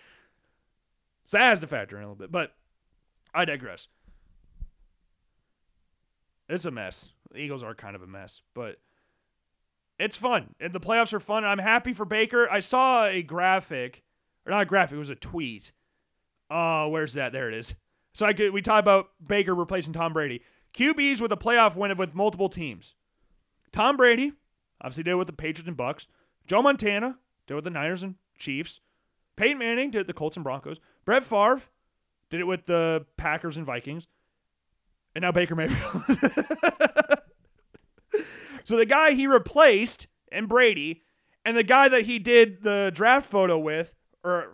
So that has to factor in a little bit. But I digress. It's a mess. The Eagles are kind of a mess, but it's fun. And the playoffs are fun. I'm happy for Baker. I saw a graphic, or not a graphic, it was a tweet. Oh, where's that? There it is. So I could we talk about Baker replacing Tom Brady. QBs with a playoff win with multiple teams. Tom Brady, obviously did it with the Patriots and Bucs. Joe Montana did it with the Niners and Chiefs. Peyton Manning did it with the Colts and Broncos. Brett Favre did it with the Packers and Vikings. And now Baker Mayfield. so the guy he replaced and Brady, and the guy that he did the draft photo with, or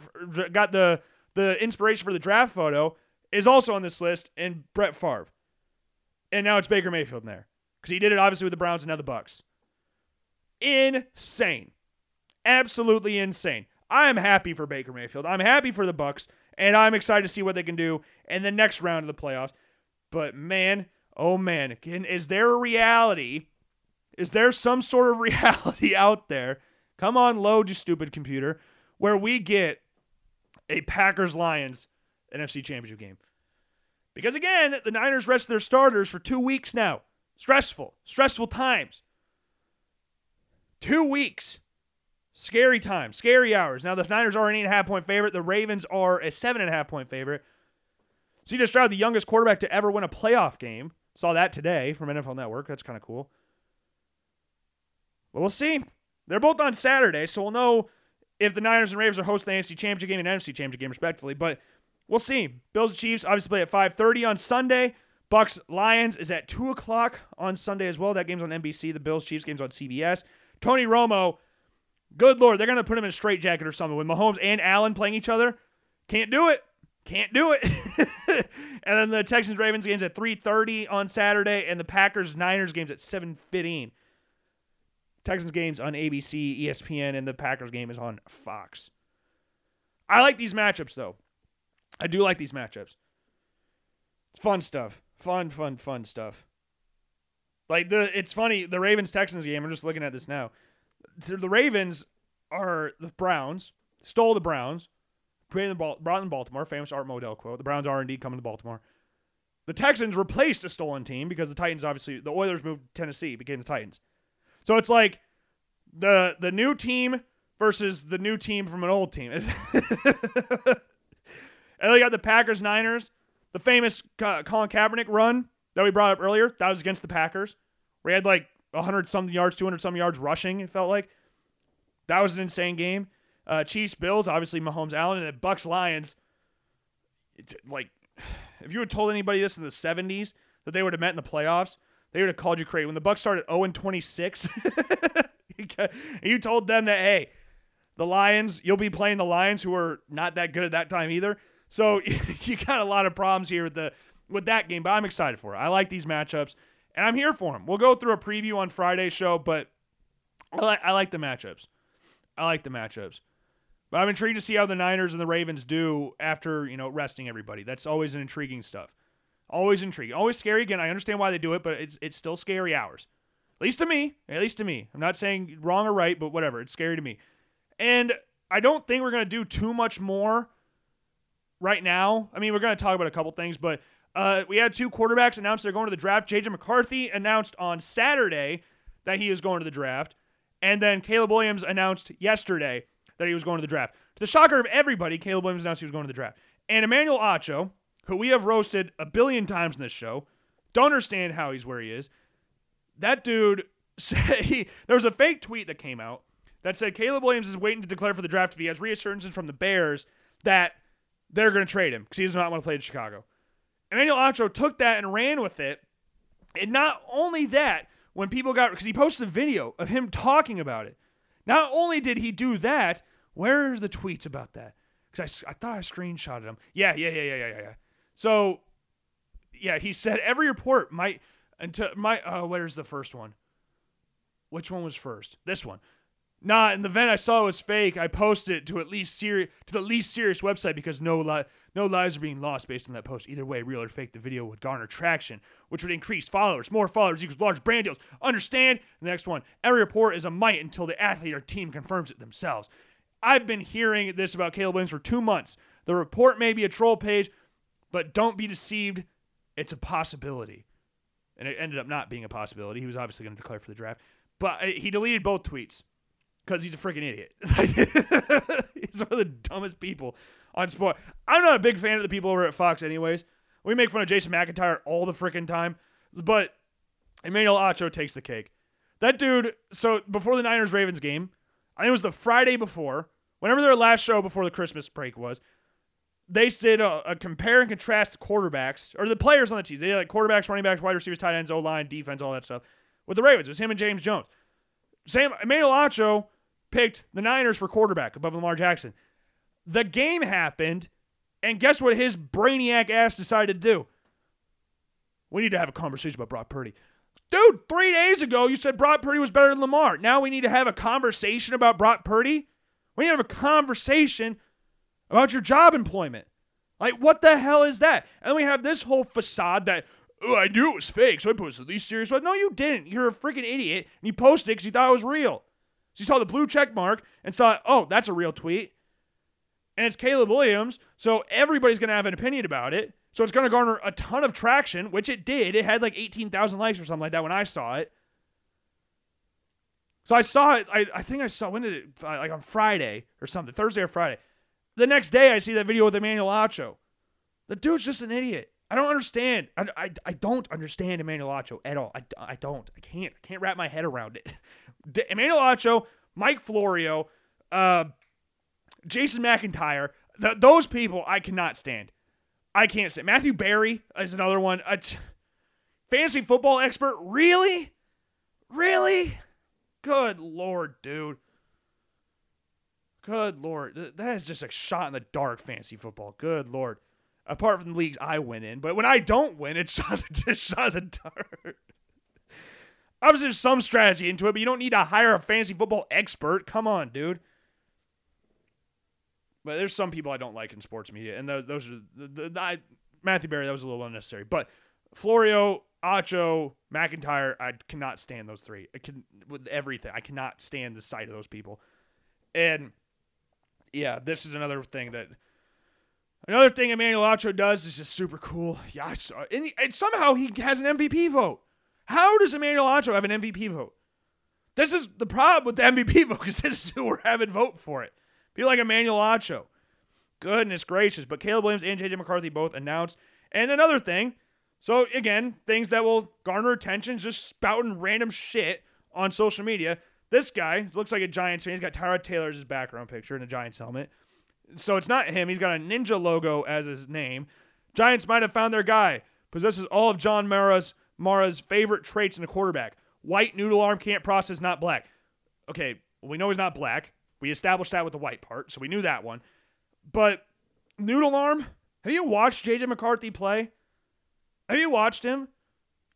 got the the inspiration for the draft photo is also on this list, and Brett Favre. And now it's Baker Mayfield in there because he did it obviously with the Browns and now the Bucs. Insane, absolutely insane. I am happy for Baker Mayfield. I'm happy for the Bucs, and I'm excited to see what they can do in the next round of the playoffs. But man, oh man, is there a reality? Is there some sort of reality out there? Come on, load you stupid computer, where we get a Packers Lions NFC Championship game. Because again, the Niners rest their starters for two weeks now. Stressful, stressful times. Two weeks. Scary times, scary hours. Now the Niners are an eight and a half point favorite. The Ravens are a seven and a half point favorite. CJ Stroud, the youngest quarterback to ever win a playoff game. Saw that today from NFL Network. That's kind of cool. But we'll see. They're both on Saturday, so we'll know if the Niners and Ravens are hosting the AFC Championship game and NFC Championship game, respectively. But we'll see. Bills and Chiefs obviously play at 5:30 on Sunday. Bucs Lions is at two o'clock on Sunday as well. That game's on NBC. The Bills Chiefs game's on CBS. Tony Romo, good lord, they're gonna put him in a straitjacket or something with Mahomes and Allen playing each other. Can't do it. Can't do it. and then the Texans Ravens game's at 3:30 on Saturday, and the Packers Niners game's at 7:15. Texans games on ABC, ESPN, and the Packers game is on Fox. I like these matchups though. I do like these matchups. Fun stuff. Fun, fun, fun stuff. Like the it's funny, the Ravens Texans game, I'm just looking at this now. The Ravens are the Browns, stole the Browns, created the brought in Baltimore, famous Art Modell quote. The Browns are indeed coming to Baltimore. The Texans replaced a stolen team because the Titans obviously the Oilers moved to Tennessee, became the Titans. So it's like the the new team versus the new team from an old team. and they got the Packers Niners, the famous Colin Kaepernick run that we brought up earlier. That was against the Packers, he had like 100 something yards, 200 something yards rushing. It felt like that was an insane game. Uh, Chiefs Bills, obviously Mahomes Allen, and then Bucs Lions. like, if you had told anybody this in the 70s that they would have met in the playoffs, they would have called you crazy. When the Bucs started 0 26, you told them that hey, the Lions, you'll be playing the Lions, who are not that good at that time either. So you got a lot of problems here with the with that game, but I'm excited for it. I like these matchups, and I'm here for them. We'll go through a preview on Friday's show, but I like I like the matchups. I like the matchups. But I'm intrigued to see how the Niners and the Ravens do after, you know, resting everybody. That's always an intriguing stuff. Always intriguing. Always scary. Again, I understand why they do it, but it's it's still scary hours. At least to me. At least to me. I'm not saying wrong or right, but whatever. It's scary to me. And I don't think we're to do too much more right now. I mean, we're to talk about a couple things, but uh, we had two quarterbacks announced they're going to the draft. JJ McCarthy announced on Saturday that he is going to the draft. And then Caleb Williams announced yesterday that he was going to the draft. To the shocker of everybody, Caleb Williams announced he was going to the draft. And Emmanuel Acho, who we have roasted a billion times in this show, don't understand how he's where he is. That dude said he, there was a fake tweet that came out that said Caleb Williams is waiting to declare for the draft if he has reassurances from the Bears that they're going to trade him because he does not want to play in Chicago. Emmanuel Acho took that and ran with it. And not only that, when people got, because he posted a video of him talking about it. Not only did he do that, where are the tweets about that? Because I, I thought I screenshotted them. Yeah, yeah, yeah, yeah, yeah, yeah. So, yeah, he said every report might until my uh, where's the first one? Which one was first? This one. Nah, in the event I saw it was fake, I posted it to at least serious to the least serious website because no li- no lives are being lost based on that post. Either way, real or fake, the video would garner traction, which would increase followers. More followers equals large brand deals. Understand? The next one. Every report is a might until the athlete or team confirms it themselves. I've been hearing this about Caleb Williams for two months. The report may be a troll page, but don't be deceived. It's a possibility. And it ended up not being a possibility. He was obviously going to declare for the draft. But uh, he deleted both tweets because he's a freaking idiot. he's one of the dumbest people on sport. I'm not a big fan of the people over at Fox, anyways. We make fun of Jason McIntyre all the freaking time, but Emmanuel Acho takes the cake. That dude. So before the Niners Ravens game, I think it was the Friday before, whenever their last show before the Christmas break was. They did a, a compare and contrast quarterbacks or the players on the team. They like quarterbacks, running backs, wide receivers, tight ends, O line, defense, all that stuff. With the Ravens, it was him and James Jones. Sam Emmanuel Acho picked the Niners for quarterback above Lamar Jackson. The game happened. And guess what his brainiac ass decided to do? We need to have a conversation about Brock Purdy. Dude, three days ago you said Brock Purdy was better than Lamar. Now we need to have a conversation about Brock Purdy? We need to have a conversation about your job employment. Like, what the hell is that? And we have this whole facade that, oh, I knew it was fake, so I posted these serious ones. No, you didn't. You're a freaking idiot. And you posted because you thought it was real. So you saw the blue check mark and thought, oh, that's a real tweet. And it's Caleb Williams, so everybody's going to have an opinion about it. So it's going to garner a ton of traction, which it did. It had like 18,000 likes or something like that when I saw it. So I saw it. I, I think I saw when did it uh, like on Friday or something, Thursday or Friday. The next day, I see that video with Emmanuel Acho. The dude's just an idiot. I don't understand. I, I, I don't understand Emmanuel Acho at all. I, I don't. I can't. I can't wrap my head around it. Emmanuel Acho, Mike Florio, uh, Jason McIntyre, th- those people I cannot stand. I can't stand. Matthew Berry is another one. A t- fantasy football expert. Really? Really? Good lord, dude. Good lord. That is just a shot in the dark, fantasy football. Good lord. Apart from the leagues I win in. But when I don't win, it's shot, it's shot in the dark. Obviously, there's some strategy into it, but you don't need to hire a fantasy football expert. Come on, dude. But there's some people I don't like in sports media, and those, those are the, the, the I, Matthew Berry. That was a little unnecessary, but Florio, Acho, McIntyre, I cannot stand those three. I can with everything. I cannot stand the sight of those people, and yeah, this is another thing that another thing Emmanuel Acho does is just super cool. Yeah, I saw, and, and somehow he has an MVP vote. How does Emmanuel Acho have an MVP vote? This is the problem with the MVP vote because this is who we're having vote for it. People like Emmanuel Acho. Goodness gracious. But Caleb Williams and JJ McCarthy both announced. And another thing, so again, things that will garner attention, just spouting random shit on social media. This guy looks like a Giants fan. He's got Tyrod Taylor as his background picture in a Giants helmet. So it's not him. He's got a ninja logo as his name. Giants might have found their guy. Possesses all of John Mara's Mara's favorite traits in a quarterback. White noodle arm can't process, not black. Okay, we know he's not black. We established that with the white part, so we knew that one. But noodle arm, have you watched JJ McCarthy play? Have you watched him?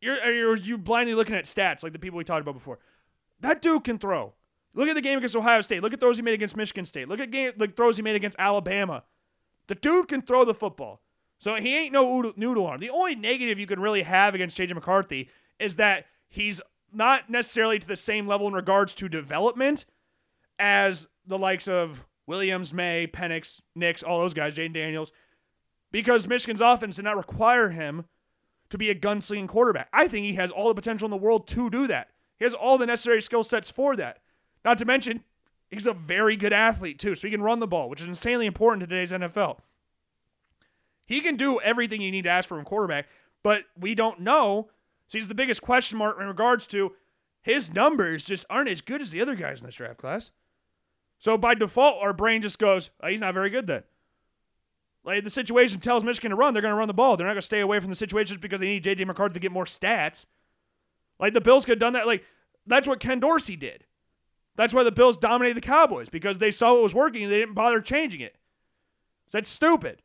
You're you're you blindly looking at stats like the people we talked about before. That dude can throw. Look at the game against Ohio State. Look at throws he made against Michigan State. Look at game like throws he made against Alabama. The dude can throw the football. So he ain't no noodle arm. The only negative you can really have against JJ McCarthy is that he's not necessarily to the same level in regards to development as the likes of Williams, May, Penix, Nix, all those guys, Jayden Daniels, because Michigan's offense did not require him to be a gunslinging quarterback. I think he has all the potential in the world to do that. He has all the necessary skill sets for that. Not to mention, he's a very good athlete too, so he can run the ball, which is insanely important in today's NFL. He can do everything you need to ask from a quarterback, but we don't know. So he's the biggest question mark in regards to his numbers just aren't as good as the other guys in this draft class. So by default, our brain just goes, oh, he's not very good then. Like the situation tells Michigan to run, they're going to run the ball. They're not going to stay away from the situations because they need JJ McCarthy to get more stats. Like the Bills could have done that. Like that's what Ken Dorsey did. That's why the Bills dominated the Cowboys because they saw it was working and they didn't bother changing it. That's stupid.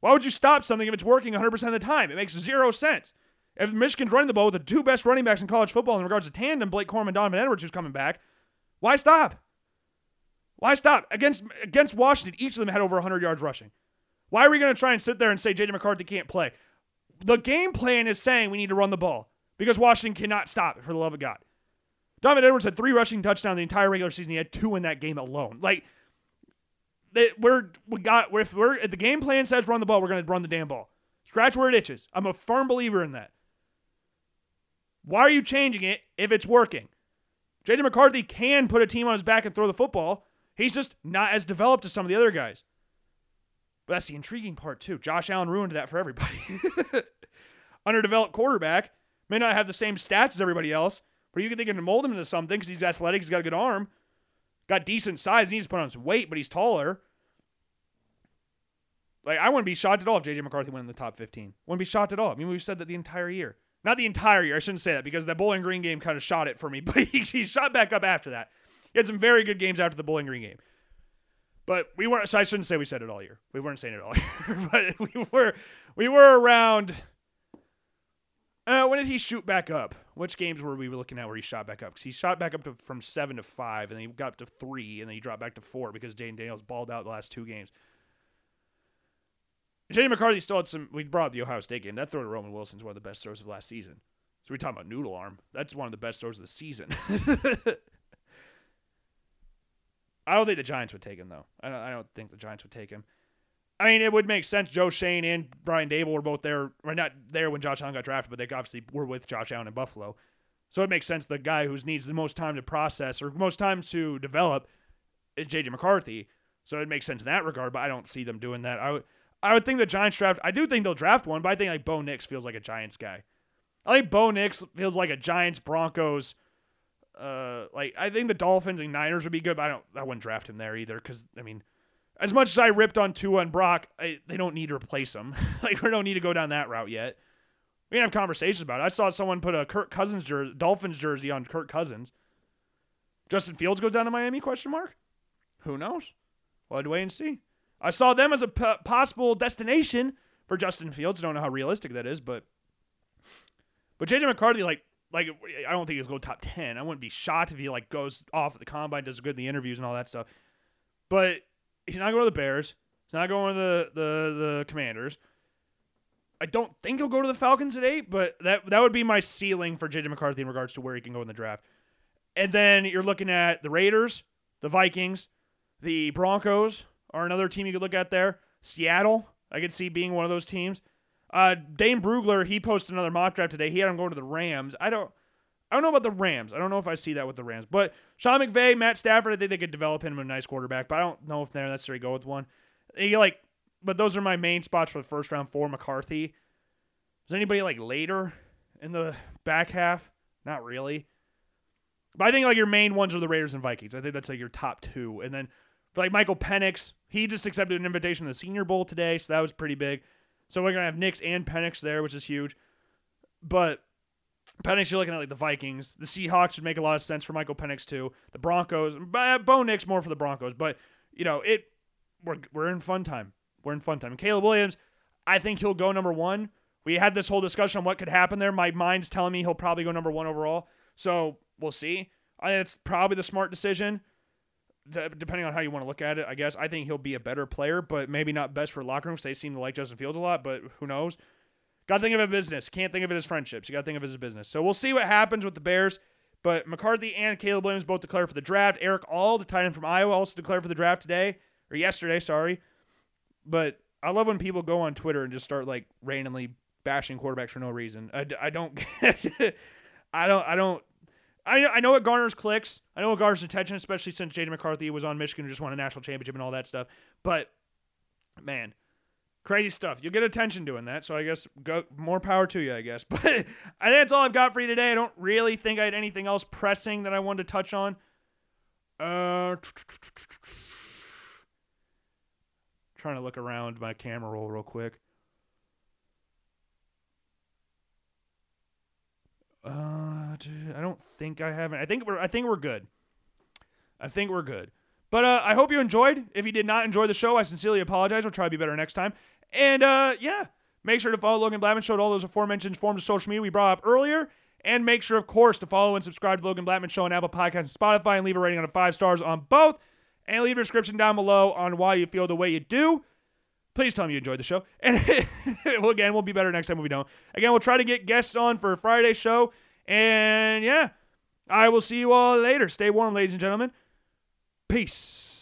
Why would you stop something if it's working 100% of the time? It makes zero sense. If Michigan's running the ball with the two best running backs in college football in regards to tandem, Blake Corum, and Donovan Edwards, who's coming back, why stop? Why stop? Against against Washington, each of them had over 100 yards rushing. Why are we going to try and sit there and say J.J. McCarthy can't play? The game plan is saying we need to run the ball because Washington cannot stop it, for the love of God. Donovan Edwards had three rushing touchdowns the entire regular season. He had two in that game alone. Like, we're we got if we're if the game plan says run the ball, we're going to run the damn ball. Scratch where it itches. I'm a firm believer in that. Why are you changing it if it's working? JJ McCarthy can put a team on his back and throw the football. He's just not as developed as some of the other guys. But that's the intriguing part, too. Josh Allen ruined that for everybody. Underdeveloped quarterback may not have the same stats as everybody else, but you can think of mold him into something because he's athletic, he's got a good arm, got decent size, he needs to put on some weight, but he's taller. Like, I wouldn't be shocked at all if JJ McCarthy went in the top 15. Wouldn't be shocked at all. I mean, we've said that the entire year. Not the entire year. I shouldn't say that because that Bowling Green game kind of shot it for me, but he, he shot back up after that. He had some very good games after the Bowling Green game. But we weren't. So I shouldn't say we said it all year. We weren't saying it all year, but we were. We were around. Uh, when did he shoot back up? Which games were we looking at where he shot back up? Because he shot back up to, from seven to five, and then he got up to three, and then he dropped back to four because Jayden Daniels balled out the last two games. JJ McCarthy still had some. We brought up the Ohio State game. That throw to Roman Wilson is one of the best throws of last season. So we're talking about noodle arm. That's one of the best throws of the season. I don't think the Giants would take him though. I don't, I don't think the Giants would take him. I mean, it would make sense. Joe Schoen and Brian Daboll were both there. Or not there when Josh Allen got drafted, but they obviously were with Josh Allen in Buffalo. So it makes sense the guy who needs the most time to process or most time to develop is JJ McCarthy. So it makes sense in that regard, but I don't see them doing that. I would I would think the Giants draft I do think they'll draft one, but I think like Bo Nix feels like a Giants guy. I think Bo Nix feels like a Giants Broncos uh like I think the Dolphins and Niners would be good, but I don't I wouldn't draft him there either cuz I mean as much as I ripped on Tua and Brock, I, they don't need to replace them. like we don't need to go down that route yet. We can have conversations about it. I saw someone put a Kirk Cousins jersey, Dolphins jersey on Kirk Cousins. Justin Fields goes down to Miami? Question mark. Who knows? We'll to wait and see. I saw them as a p- possible destination for Justin Fields. Don't know how realistic that is, but but JJ McCarthy, like like I don't think he'll go top ten. I wouldn't be shocked if he like goes off at the combine, does good in the interviews and all that stuff. But he's not going to the Bears. He's not going to the the the Commanders. I don't think he'll go to the Falcons at eight, but that that would be my ceiling for JJ McCarthy in regards to where he can go in the draft. And then you're looking at the Raiders, the Vikings, the Broncos are another team you could look at there. Seattle, I could see being one of those teams. Uh, Dane Brugler, he posted another mock draft today. He had him going to the Rams. I don't, I don't know about the Rams. I don't know if I see that with the Rams. But Sean McVay, Matt Stafford, I think they could develop him a nice quarterback. But I don't know if they're necessarily go with one. He like, but those are my main spots for the first round for McCarthy. Is anybody like later in the back half? Not really. But I think like your main ones are the Raiders and Vikings. I think that's like your top two. And then like Michael Penix, he just accepted an invitation to the Senior Bowl today, so that was pretty big. So we're gonna have Nix and Penix there, which is huge. But Penix, you're looking at like the Vikings. The Seahawks would make a lot of sense for Michael Penix too. The Broncos, uh, Bo Nix more for the Broncos, but you know it. We're we're in fun time. We're in fun time. Caleb Williams, I think he'll go number one. We had this whole discussion on what could happen there. My mind's telling me he'll probably go number one overall. So we'll see. I think it's probably the smart decision depending on how you want to look at it, I guess I think he'll be a better player, but maybe not best for locker rooms. They seem to like Justin Fields a lot, but who knows? Got to think of as business. Can't think of it as friendships. You got to think of it as business. So we'll see what happens with the Bears. But McCarthy and Caleb Williams both declared for the draft. Erick All, the tight end from Iowa, also declared for the draft today or yesterday. Sorry, but I love when people go on Twitter and just start like randomly bashing quarterbacks for no reason. I, I don't get I don't I don't I I know it garners clicks. I know it garners attention, especially since Jaden McCarthy was on Michigan and just won a national championship and all that stuff. But man, crazy stuff. You'll get attention doing that. So I guess go more power to you, I guess. But I think that's all I've got for you today. I don't really think I had anything else pressing that I wanted to touch on. Uh trying to look around my camera roll real quick. Uh, I don't think I haven't. I think we're. I think we're good. I think we're good. But uh, I hope you enjoyed. If you did not enjoy the show, I sincerely apologize. We'll try to be better next time. And uh, yeah, make sure to follow Logan Blackman Show at all those aforementioned forms of social media we brought up earlier. And make sure, of course, to follow and subscribe to Logan Blackman Show on Apple Podcasts and Spotify and leave a rating on five stars on both. And leave a description down below on why you feel the way you do. Please tell me you enjoyed the show. And well, again, we'll be better next time if we don't. Again, we'll try to get guests on for Friday's show. And yeah, I will see you all later. Stay warm, ladies and gentlemen. Peace.